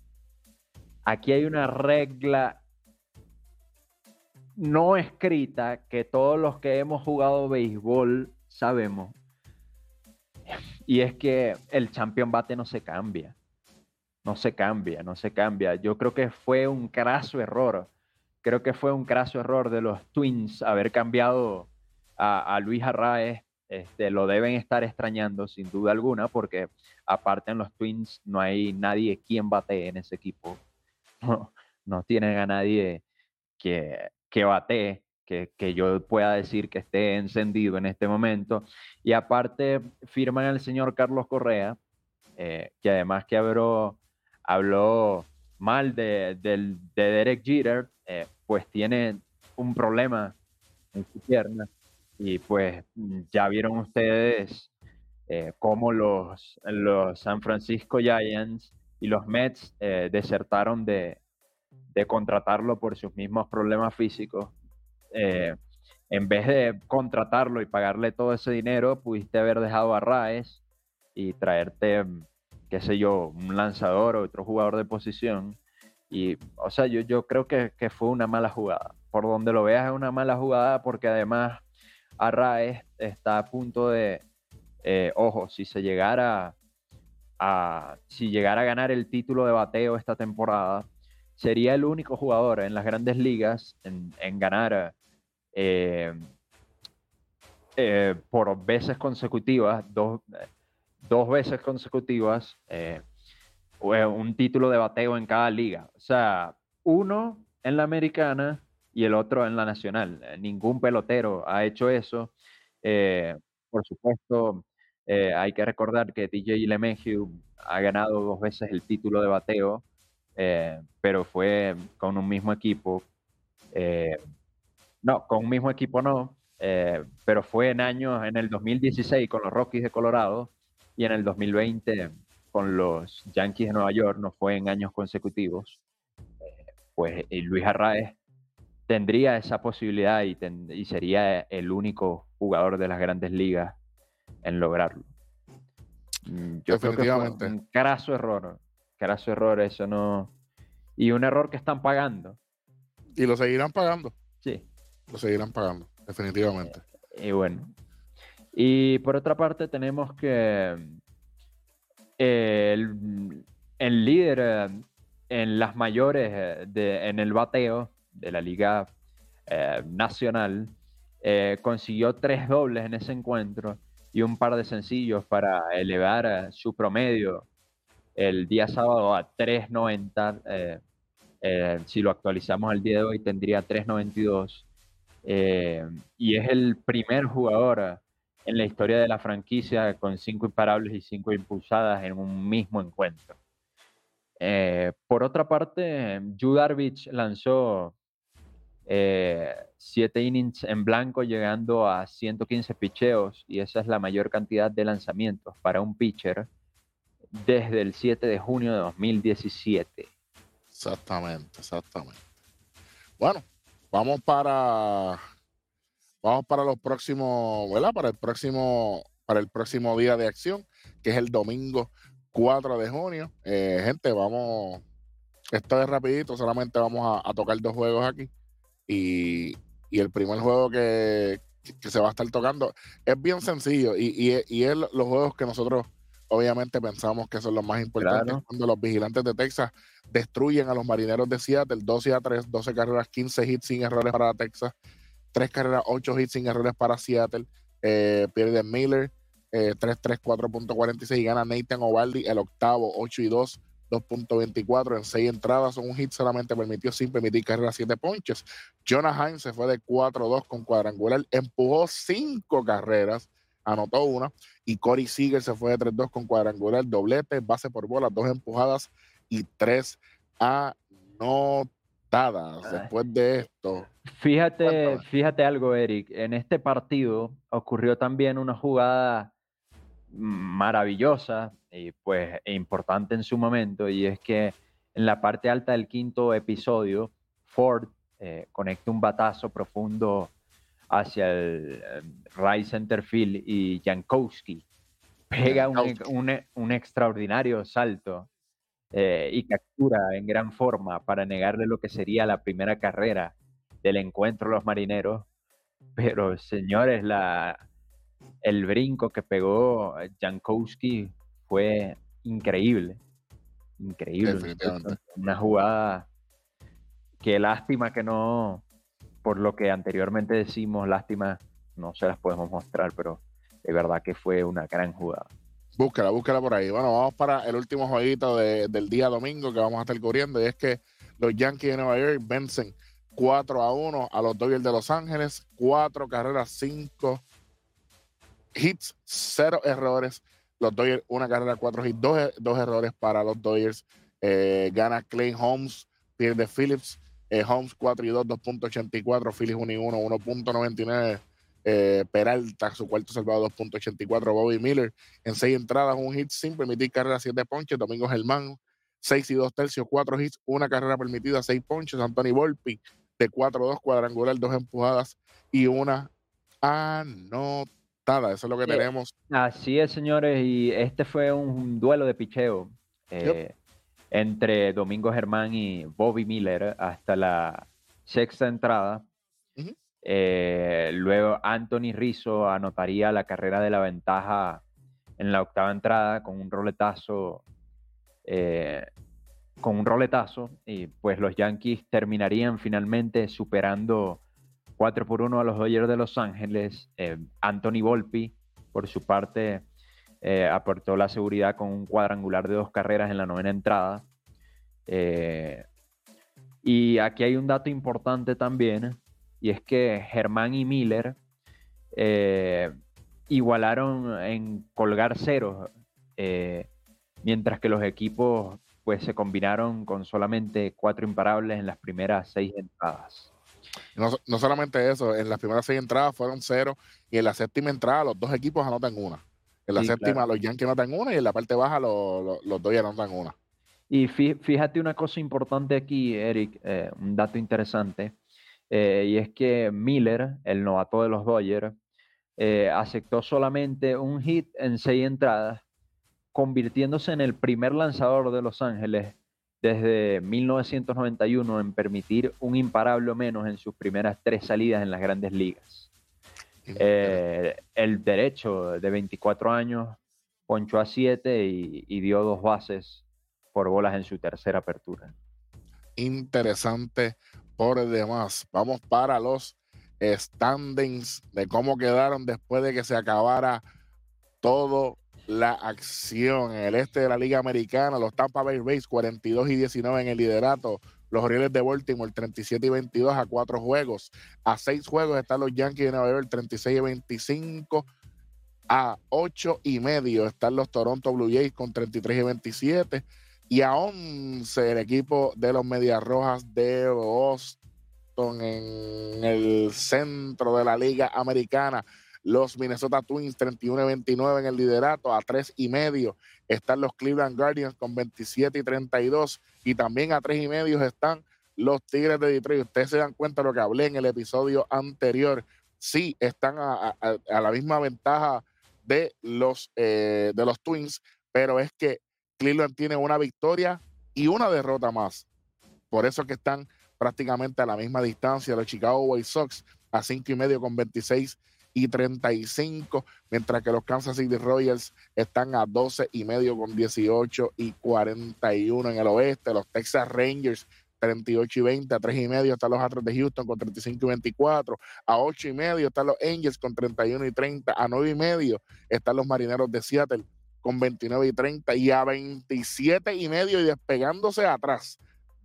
Aquí hay una regla no escrita que todos los que hemos jugado béisbol sabemos. Y es que el champion bate no se cambia. No se cambia, no se cambia. Yo creo que fue un craso error creo que fue un craso error de los Twins haber cambiado a, Luis Arraez. Este, lo deben estar extrañando sin duda alguna, porque aparte en los Twins no hay nadie quien bate en ese equipo. No, tienen a nadie que, que bate, que, que, yo pueda decir que esté encendido en este momento. Y aparte firman al señor Carlos Correa, eh, que además que habló, habló mal de, de Derek Jeter, eh, pues tiene un problema en su pierna y pues ya vieron ustedes eh, cómo los, los San Francisco Giants y los Mets eh, desertaron de, contratarlo por sus mismos problemas físicos. en vez de contratarlo y pagarle todo ese dinero, pudiste haber dejado a Raes y traerte, qué sé yo, un lanzador o otro jugador de posición Y, o sea, yo, yo creo que, que fue una mala jugada. Por donde lo veas es una mala jugada porque además Arraez está a punto de, eh, ojo, si se llegara a, si llegara a ganar el título de bateo esta temporada, sería el único jugador en las grandes ligas en, ganar eh, eh, por veces consecutivas, dos, dos veces consecutivas, un título de bateo en cada liga. O sea, uno en la americana y el otro en la nacional. Ningún pelotero ha hecho eso. por supuesto, eh, hay que recordar que DJ LeMahieu ha ganado dos veces el título de bateo, eh, pero fue con un mismo equipo. Eh, no, con un mismo equipo no, pero fue en años, en el 2016 con los Rockies de Colorado y en el 2020 con los Yankees de Nueva York, no fue en años consecutivos. pues Luis Arraez tendría esa posibilidad y, y sería el único jugador de las grandes ligas en lograrlo. Mm, yo creo que fue un carazo error, carazo error, eso no... Y un error que están pagando. Y lo seguirán pagando. Sí. Lo seguirán pagando, definitivamente. y bueno. Y por otra parte tenemos que el, líder eh, en las mayores eh, de, en el bateo de la Liga eh, Nacional consiguió tres dobles en ese encuentro y un par de sencillos para elevar su promedio el día sábado a 3.90. Eh, eh, si lo actualizamos al día de hoy tendría 3.92. Eh, y es el primer jugador en la historia de la franquicia con cinco imparables y cinco impulsadas en un mismo encuentro. por otra parte, Yu Darvish lanzó eh, siete innings en blanco llegando a 115 picheos y esa es la mayor cantidad de lanzamientos para un pitcher desde el 7 de junio de 2017. Exactamente, exactamente. Bueno, vamos para vamos para los próximos, ¿verdad? Para el próximo para el próximo día de acción, que es el domingo 4 de junio. Eh, gente, vamos esto es rapidito, solamente vamos a tocar dos juegos aquí. Y, el primer juego que, se va a estar tocando es bien sencillo y, es los juegos que nosotros obviamente pensamos que son los más importantes cuando los vigilantes de Texas destruyen a los marineros de Seattle 12 a 3, 12 carreras, 15 hits sin errores para Texas, 3 carreras, 8 hits sin errores para Seattle, eh, pierde Miller, 3-3, eh, 4.46 y gana Nathan Ovaldi el octavo, 8 y 2 2.24 en 6 entradas. Un hit solamente permitió sin permitir carrera 7 ponches. Jonah Hines se fue de 4-2 con cuadrangular, empujó 5 carreras, anotó una. Y Corey Seager se fue de 3-2 con cuadrangular, doblete, base por bola, 2 empujadas y 3 anotadas. Después de esto. Fíjate, fíjate algo, Eric. En este partido ocurrió también una jugada maravillosa y pues e importante en su momento y es que en la parte alta del quinto episodio Ford eh, conecta un batazo profundo hacia el right center field y Jankowski pega un, extraordinario salto eh, y captura en gran forma para negarle lo que sería la primera carrera del encuentro de los marineros. Pero señores, la, el brinco que pegó Jankowski fue increíble. Increíble. Una jugada que lástima que no, por lo que anteriormente decimos, lástima, no se las podemos mostrar, pero de verdad que fue una gran jugada. Búscala, búscala por ahí. Bueno, vamos para el último jueguito del día domingo que vamos a estar cubriendo y es que los Yankees de Nueva York vencen 4 a 1 a los Dodgers de Los Ángeles, cuatro carreras, cinco hits, cero errores. Los Dodgers, una carrera, cuatro hits, dos, dos errores para los Dodgers. Eh, gana Clay Holmes, pierde Phillips. Eh, Holmes 4 y 2, 2.84. Phillips 1 y 1, 1.99. Eh, Peralta, su cuarto salvado 2.84. Bobby Miller en 6 entradas, un hit sin permitir carrera, 7 ponches. Domingo Germán, 6 y 2 tercios, 4 hits, una carrera permitida, 6 ponches. Anthony Volpi de 4-2 cuadrangular, 2 empujadas y una anotada eso es lo que tenemos. Así es, señores, y este fue un duelo de picheo. Eh, entre Domingo Germán y Bobby Miller hasta la sexta entrada. Eh, luego Anthony Rizzo anotaría la carrera de la ventaja en la octava entrada con un roletazo. Eh, con un roletazo y pues los Yankees terminarían finalmente superando 4 por 1 a los Dodgers de Los Ángeles. Eh, Anthony Volpi, por su parte, aportó la seguridad con un cuadrangular de dos carreras en la novena entrada. y aquí hay un dato importante también, y es que Germán y Miller eh, igualaron en colgar ceros, eh, mientras que los equipos pues se combinaron con solamente cuatro imparables en las primeras seis entradas. No, solamente eso, en las primeras seis entradas fueron cero y en la séptima entrada los dos equipos anotan una. En la séptima los Yankees anotan una y en la parte baja los, los, dos ya anotan una. Y fíjate una cosa importante aquí, Eric, eh, un dato interesante. Eh, y es que Miller, el novato de los Dodgers, eh, aceptó solamente un hit en seis entradas, convirtiéndose en el primer lanzador de Los Ángeles desde 1991 en permitir un imparable o menos en sus primeras tres salidas en las grandes ligas. Eh, el derecho de 24 años ponchó a 7 y, y dio dos bases por bolas en su tercera apertura. Interesante por demás. Vamos para los standings de cómo quedaron después de que se acabara toda la acción en el este de la Liga Americana. Los Tampa Bay Rays 42 y 19 en el liderato. Los Orioles de Baltimore 37 y 22 a cuatro juegos. A seis juegos están los Yankees de Nueva York 36 y 25. A ocho y medio están los Toronto Blue Jays con 33 y 27 y a 11 el equipo de los Medias Rojas de Boston en el centro de la Liga Americana. Los Minnesota Twins 31 y 29 en el liderato, a 3 y medio están los Cleveland Guardians con 27 y 32 y también a 3 y medio están los Tigres de Detroit. Ustedes se dan cuenta de lo que hablé en el episodio anterior. Sí, están a, la misma ventaja de los, eh, de los Twins, pero es que Cleveland tiene una victoria y una derrota más. Por eso que están prácticamente a la misma distancia los Chicago White Sox a cinco y medio con 26 y 35, mientras que los Kansas City Royals están a 12 y medio con 18 y 41 en el oeste. Los Texas Rangers 38 y 20, a 3 y medio están los Astros de Houston con 35 y 24, a 8 y medio están los Angels con 31 y 30, a 9 y medio están los Marineros de Seattle con 29 y 30 y a 27 y medio y despegándose atrás.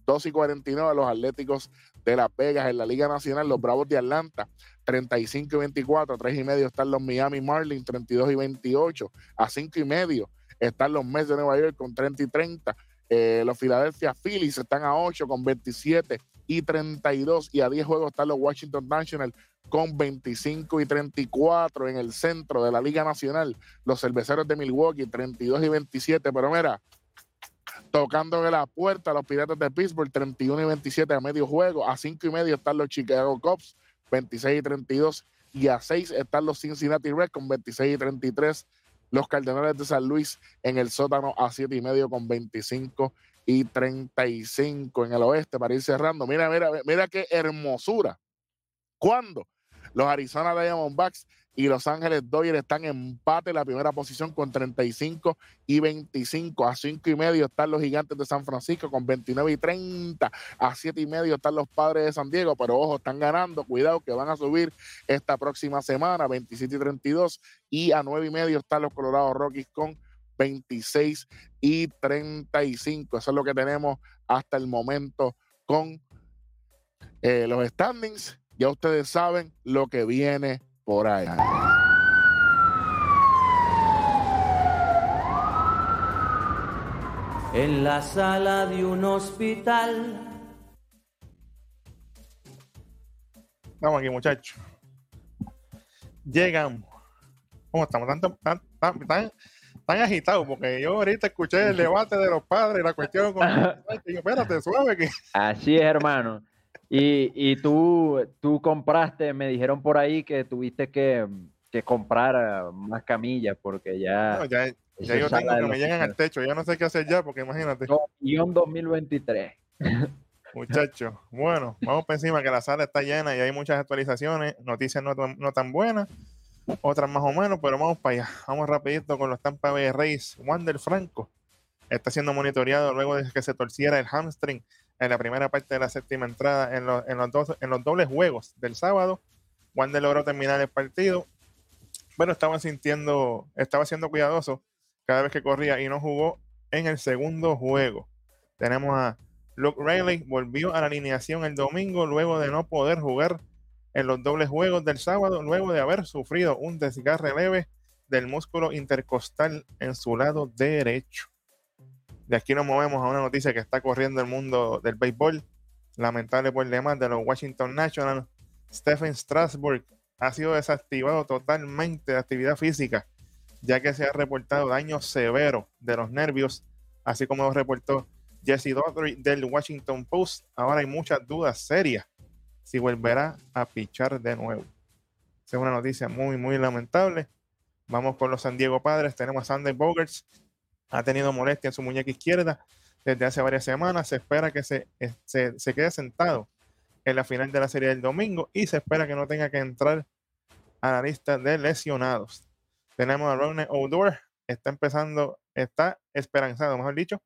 2 y 49 los Atléticos de Las Vegas en la Liga Nacional, los Bravos de Atlanta, 35 y 24, 3 y medio están los Miami Marlins, 32 y 28, a 5 y medio están los Mets de Nueva York con 30 y 30, eh, los Philadelphia Phillies están a 8 con 27 y 32 y a 10 juegos están los Washington Nationals con 25 y 34 en el centro de la Liga Nacional. Los cerveceros de Milwaukee, 32 y 27. Pero mira, tocando la puerta a los Piratas de Pittsburgh, 31 y 27 a medio juego. A 5 y medio están los Chicago Cubs, 26 y 32. Y a 6 están los Cincinnati Reds con 26 y 33. Los Cardenales de San Luis en el sótano a 7 y medio con 25 y 35 en el oeste para ir cerrando. Mira, mira, mira qué hermosura. ¿Cuándo? Los Arizona Diamondbacks y Los Ángeles Dodgers están en empate en la primera posición con 35 y 25. A 5 y medio están los Gigantes de San Francisco con 29 y 30. A 7 y medio están los Padres de San Diego, pero ojo, están ganando. Cuidado que van a subir esta próxima semana, 27 y 32. Y a 9 y medio están los Colorado Rockies con 26 y 35. Eso es lo que tenemos hasta el momento con eh, los standings ya ustedes saben lo que viene por ahí. En la sala de un hospital. Vamos aquí, muchachos. Llegamos. ¿Cómo estamos? Tan, tan, agitados, porque yo ahorita escuché el debate de los padres, la cuestión con... espérate, suave que... Así es, hermano. Y, y tú, tú compraste, me dijeron por ahí que tuviste que, que comprar eh, más camillas porque ya... No, ya, ya yo tengo que me llegan al techo, ya no sé qué hacer ya, porque imagínate, guion 2023. muchachos. Bueno, vamos por encima que la sala está llena y hay muchas actualizaciones, noticias no, no tan buenas, otras más o menos, pero vamos para allá. Vamos rapidito con los Tampa Bay Rays. Wander Franco está siendo monitoreado luego de que se torciera el hamstring en la primera parte de la séptima entrada en los, dos, en los dobles juegos del sábado. Wander logró terminar el partido, pero estaba sintiendo, estaba siendo cuidadoso cada vez que corría y no jugó en el segundo juego. Tenemos a Luke Riley, volvió a la alineación el domingo luego de no poder jugar en los dobles juegos del sábado, luego de haber sufrido un desgarre leve del músculo intercostal en su lado derecho. De aquí nos movemos a una noticia que está corriendo el mundo del béisbol. Lamentable por demás de los Washington Nationals. Stephen Strasburg ha sido desactivado totalmente de actividad física, ya que se ha reportado daño severo de los nervios, así como lo reportó Jesse Daughtry del Washington Post. Ahora hay muchas dudas serias si volverá a pichar de nuevo. Es una noticia muy, muy lamentable. Vamos con los San Diego Padres. Tenemos a Sandy Bogarts. Ha tenido molestia en su muñeca izquierda desde hace varias semanas. Se espera que se, eh, se, se quede sentado en la final de la serie del domingo y se espera que no tenga que entrar a la lista de lesionados. Tenemos a Ronnie Odor. Está empezando, está esperanzado, mejor dicho,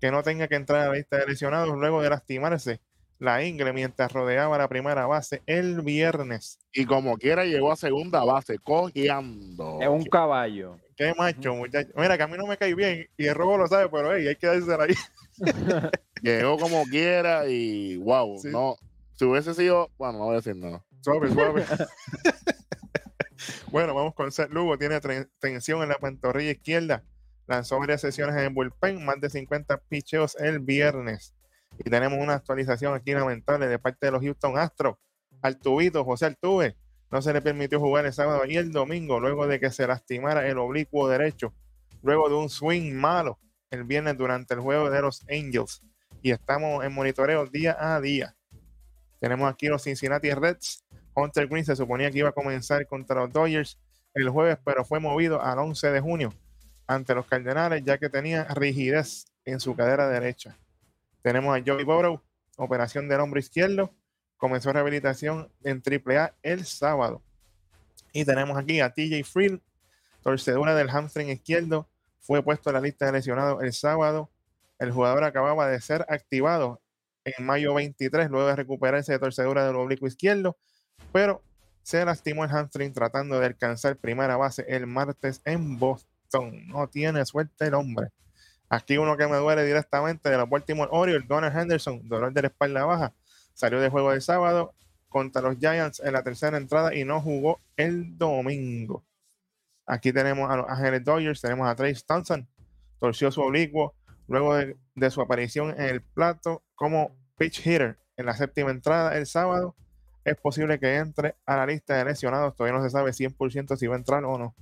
que no tenga que entrar a la lista de lesionados luego de lastimarse la ingle mientras rodeaba la primera base el viernes. Y como quiera llegó a segunda base, cojeando. Es un caballo. Qué macho, muchacho. Mira, que a mí no me cae bien y el robo lo sabe, pero hey, hay que darse ahí. Llegó como quiera y wow, Sí. no. Si hubiese sido, bueno, no voy a decir nada. Suave, suave. bueno, vamos con Seth Lugo. Tiene tensión en la pantorrilla izquierda. Lanzó varias sesiones en el bullpen, más de 50 picheos el viernes. Y tenemos una actualización aquí lamentable de parte de los Houston Astros. Altubito, José Altuve, no se le permitió jugar el sábado y el domingo luego de que se lastimara el oblicuo derecho, luego de un swing malo el viernes durante el juego de los Angels. Y estamos en monitoreo día a día. Tenemos aquí los Cincinnati Reds. Hunter Green se suponía que iba a comenzar contra los Dodgers el jueves, pero fue movido al 11 de junio ante los Cardenales, ya que tenía rigidez en su cadera derecha. Tenemos a Joey Burrow, operación del hombro izquierdo. Comenzó rehabilitación en AAA el sábado. Y tenemos aquí a TJ Friel, torcedura del hamstring izquierdo. Fue puesto en la lista de lesionados el sábado. El jugador acababa de ser activado en mayo 23, luego de recuperarse de torcedura del oblicuo izquierdo, pero se lastimó el hamstring tratando de alcanzar primera base el martes en Boston. No tiene suerte el hombre. Aquí uno que me duele directamente de los Baltimore Orioles, Gunnar Henderson, dolor de la espalda baja, salió de juego el sábado contra los Giants en la tercera entrada y no jugó el domingo. Aquí tenemos a los Ángeles Dodgers, tenemos a Trace Thompson, torció su oblicuo luego de, de su aparición en el plato como pitch hitter en la séptima entrada el sábado. Es posible que entre a la lista de lesionados, todavía no se sabe 100% si va a entrar o no.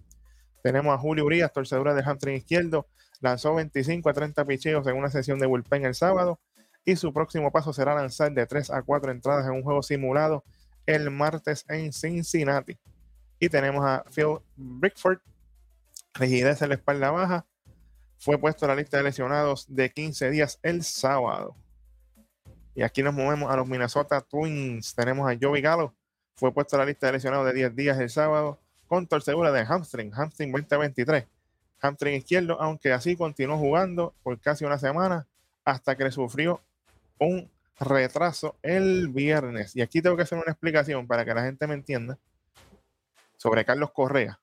Tenemos a Julio Urias, torcedura de hamstring izquierdo, lanzó 25 a 30 picheos en una sesión de bullpen el sábado y su próximo paso será lanzar de 3 a 4 entradas en un juego simulado el martes en Cincinnati. Y tenemos a Phil Brickford, rigidez en la espalda baja, fue puesto en la lista de lesionados de 15 días el sábado. Y aquí nos movemos a los Minnesota Twins. Tenemos a Joey Gallo, fue puesto en la lista de lesionados de 10 días el sábado con torcedura de hamstring, hamstring 2023, hamstring izquierdo, aunque así continuó jugando por casi una semana hasta que sufrió un retraso el viernes. Y aquí tengo que hacer una explicación para que la gente me entienda sobre Carlos Correa.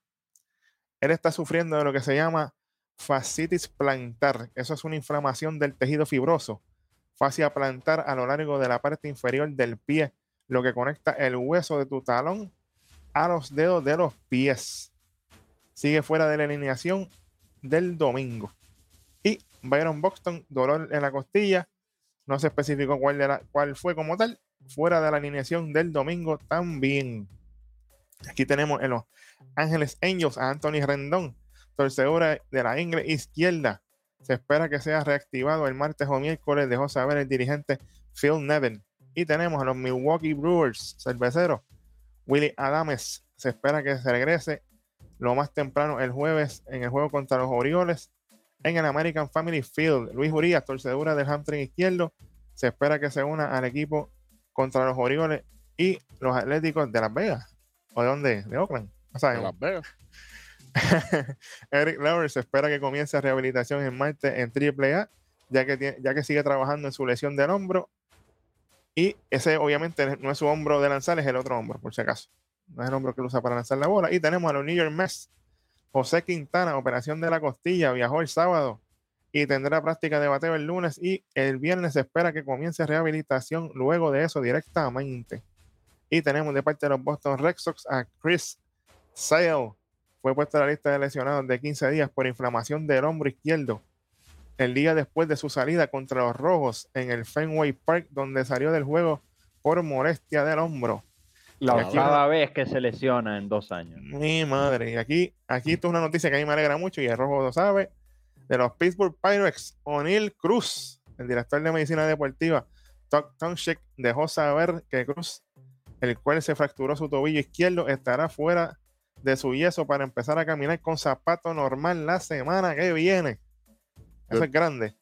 Él está sufriendo de lo que se llama fascitis plantar. Eso es una inflamación del tejido fibroso, fascia plantar a lo largo de la parte inferior del pie, lo que conecta el hueso de tu talón a los dedos de los pies. Sigue fuera de la alineación del domingo. Y Byron Buxton, dolor en la costilla. No se especificó cuál, cuál fue como tal. Fuera de la alineación del domingo también. Aquí tenemos en los Ángeles Angels a Anthony Rendón, torcedura de la ingle izquierda. Se espera que sea reactivado el martes o miércoles, dejó saber el dirigente Phil Nevin. Y tenemos a los Milwaukee Brewers, cerveceros. Willie Adames se espera que se regrese lo más temprano el jueves en el juego contra los Orioles en el American Family Field. Luis Urias, torcedura del hamstring izquierdo, se espera que se una al equipo contra los Orioles y los Atléticos de Las Vegas. ¿O de dónde? De Oakland. O sea, De Las Vegas. Eric Lauer se espera que comience rehabilitación en martes en AAA, ya que, tiene- ya que sigue trabajando en su lesión del hombro. Y ese obviamente no es su hombro de lanzar, es el otro hombro, por si acaso. No es el hombro que él usa para lanzar la bola. Y tenemos a los New York Mets. José Quintana, operación de la costilla, viajó el sábado y tendrá práctica de bateo el lunes y el viernes se espera que comience rehabilitación luego de eso directamente. Y tenemos de parte de los Boston Red Sox a Chris Sale. Fue puesto a la lista de lesionados de 15 días por inflamación del hombro izquierdo. El día después de su salida contra los Rojos en el Fenway Park, donde salió del juego por molestia del hombro. La octava vez que se lesiona en dos años. Mi madre. Y aquí, aquí esto es una noticia que a mí me alegra mucho y el rojo lo sabe. De los Pittsburgh Pirates, O'Neill Cruz, el director de medicina deportiva, Todd Tomchek, dejó saber que Cruz, el cual se fracturó su tobillo izquierdo, estará fuera de su yeso para empezar a caminar con zapato normal la semana que viene. Eso es grande.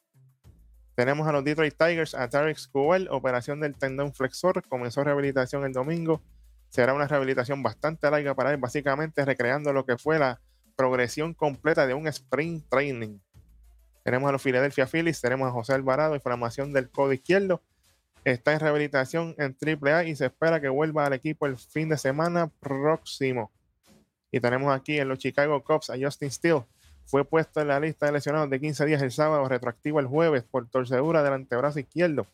Tenemos a los Detroit Tigers, a Tarek Skubal, operación del tendón flexor, comenzó rehabilitación el domingo. Será una rehabilitación bastante larga para él, básicamente recreando lo que fue la progresión completa de un sprint training. Tenemos a los Philadelphia Phillies, tenemos a José Alvarado, inflamación del codo izquierdo. Está en rehabilitación en AAA y se espera que vuelva al equipo el fin de semana próximo. Y tenemos aquí en los Chicago Cubs a Justin Steele. Fue puesto en la lista de lesionados de 15 días el sábado, retroactivo el jueves por torcedura del antebrazo izquierdo.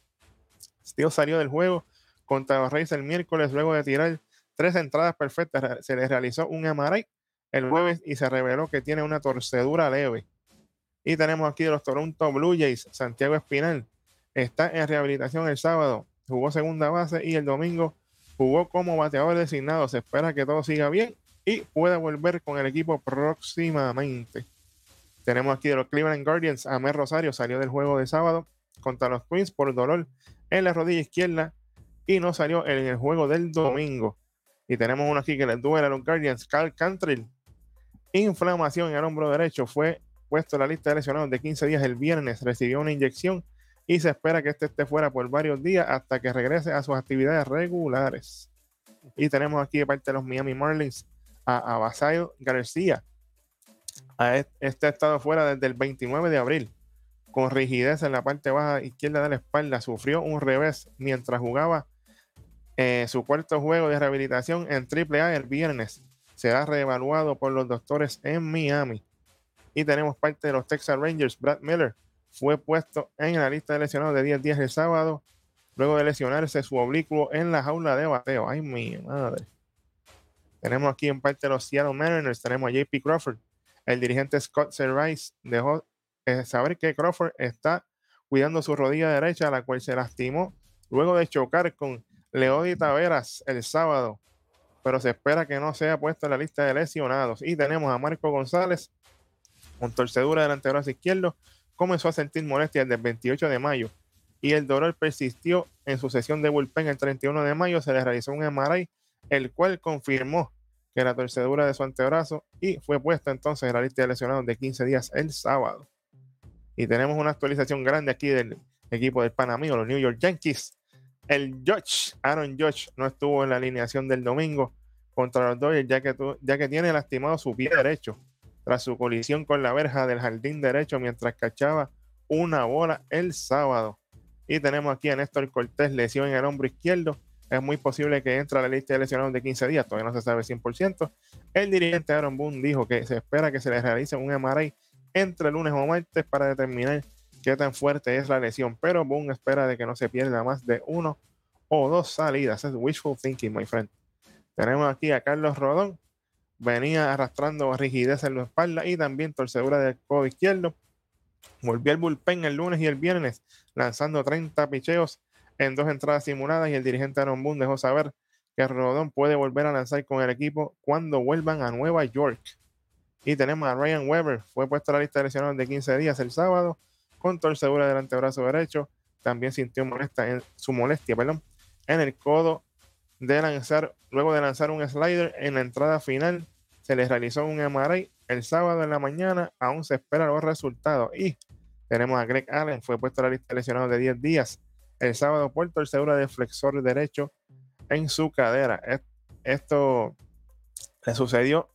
Steele salió del juego contra los Reyes el miércoles luego de tirar tres entradas perfectas. Se le realizó un MRI el jueves y se reveló que tiene una torcedura leve. Y tenemos aquí los Toronto Blue Jays, Santiago Espinal. Está en rehabilitación el sábado. Jugó segunda base y el domingo jugó como bateador designado. Se espera que todo siga bien y pueda volver con el equipo próximamente. Tenemos aquí de los Cleveland Guardians. Amer Rosario salió del juego de sábado contra los Twins por dolor en la rodilla izquierda y no salió en el juego del domingo. Y tenemos uno aquí que les duele a los Guardians. Carl Cantrell, inflamación en el hombro derecho, fue puesto en la lista de lesionados de 15 días el viernes. Recibió una inyección y se espera que este esté fuera por varios días hasta que regrese a sus actividades regulares. Y tenemos aquí de parte de los Miami Marlins a Abasayo García. A est- Este ha estado fuera desde el 29 de abril con rigidez en la parte baja izquierda de la espalda. Sufrió un revés mientras jugaba eh, su cuarto juego de rehabilitación en AAA el viernes. Será reevaluado por los doctores en Miami. Y tenemos parte de los Texas Rangers. Brad Miller fue puesto en la lista de lesionados de 10 días el sábado, luego de lesionarse su oblicuo en la jaula de bateo. Ay, mi madre. Tenemos aquí en parte de los Seattle Mariners, tenemos a JP Crawford. El dirigente Scott Servais dejó eh, saber que Crawford está cuidando su rodilla derecha, la cual se lastimó luego de chocar con Leody Taveras el sábado, pero se espera que no sea puesto en la lista de lesionados. Y tenemos a Marco González con torcedura del antebrazo izquierdo, comenzó a sentir molestias desde el 28 de mayo y el dolor persistió en su sesión de bullpen el 31 de mayo. Se le realizó un MRI, el cual confirmó que la torcedura de su antebrazo y fue puesta entonces en la lista de lesionados de 15 días el sábado. Y tenemos una actualización grande aquí del equipo del Panamío, los New York Yankees. El Judge, Aaron Judge, no estuvo en la alineación del domingo contra los Dodgers ya que, ya que tiene lastimado su pie derecho tras su colisión con la verja del jardín derecho mientras cachaba una bola el sábado. Y tenemos aquí a Néstor Cortés, lesión en el hombro izquierdo. Es muy posible que entre a la lista de lesionados de 15 días, todavía no se sabe 100%. El dirigente Aaron Boone dijo que se espera que se le realice un MRI entre lunes o martes para determinar qué tan fuerte es la lesión. Pero Boone espera de que no se pierda más de uno o dos salidas. Es wishful thinking, my friend. Tenemos aquí a Carlos Rodón, venía arrastrando rigidez en la espalda y también torcedura del codo izquierdo. Volvió al bullpen el lunes y el viernes, lanzando 30 picheos en dos entradas simuladas y el dirigente Aaron Boone dejó saber que Rodón puede volver a lanzar con el equipo cuando vuelvan a Nueva York. Y tenemos a Ryan Weber, fue puesto a la lista de lesionados de 15 días el sábado con torcedura del antebrazo derecho. También sintió molesta en, su molestia perdón, en el codo de lanzar, luego de lanzar un slider en la entrada final, se les realizó un MRI el sábado en la mañana, aún se esperan los resultados. Y tenemos a Greg Allen, fue puesto a la lista de lesionados de 10 días el sábado por torcedura de flexor derecho en su cadera. Esto le sucedió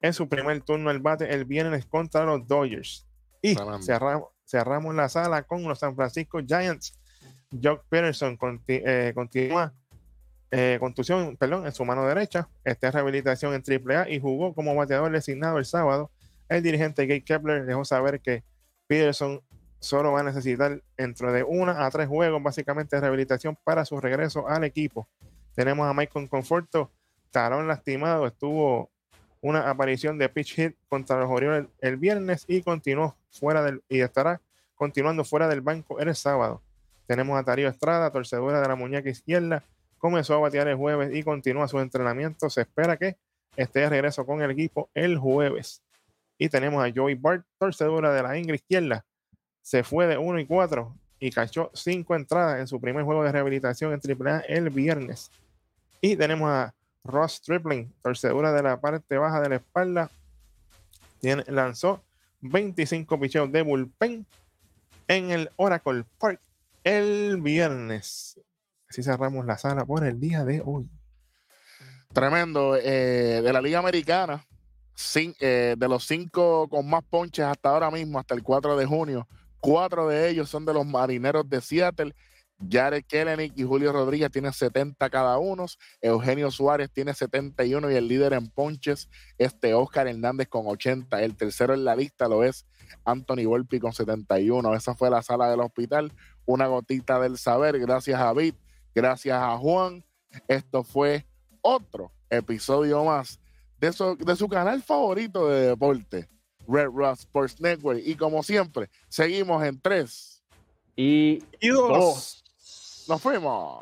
en su primer turno al bate el viernes contra los Dodgers. Y cerramos, cerramos, la sala con los San Francisco Giants. Jock Peterson eh, continúa eh, contusión perdón, en su mano derecha. Está en rehabilitación en AAA y jugó como bateador designado el sábado. El dirigente Gay Kepler dejó saber que Peterson solo va a necesitar dentro de una a tres juegos básicamente de rehabilitación para su regreso al equipo. Tenemos a Michael Conforto, talón lastimado, estuvo una aparición de pitch hit contra los Orioles el, viernes y continuó fuera del y estará continuando fuera del banco el sábado. Tenemos a Tarío Estrada, torcedura de la muñeca izquierda, comenzó a batear el jueves y continúa su entrenamiento. Se espera que esté de regreso con el equipo el jueves. Y tenemos a Joey Bart, torcedura de la ingle izquierda, se fue de 1 y 4 y cachó 5 entradas en su primer juego de rehabilitación en AAA el viernes. Y tenemos a Ross Tripling, torcedura de la parte baja de la espalda. Tiene, lanzó 25 picheos de bullpen en el Oracle Park el viernes. Así cerramos la sala por el día de hoy. Tremendo. Eh, de la Liga Americana, eh, de los cinco con más ponches hasta ahora mismo, hasta el 4 de junio, Cuatro de ellos son de los marineros de Seattle. Jared Kellenick y Julio Rodríguez tienen 70 cada uno. Eugenio Suárez tiene 71 y el líder en ponches este Oscar Hernández con 80. El tercero en la lista lo es Anthony Volpi con 71. Esa fue la sala del hospital. Una gotita del saber. Gracias a Bit, gracias a Juan. Esto fue otro episodio más de su, de su canal favorito de deporte, Red Rock Sports Network. Y como siempre, seguimos en 3 y 2. 老费嘛。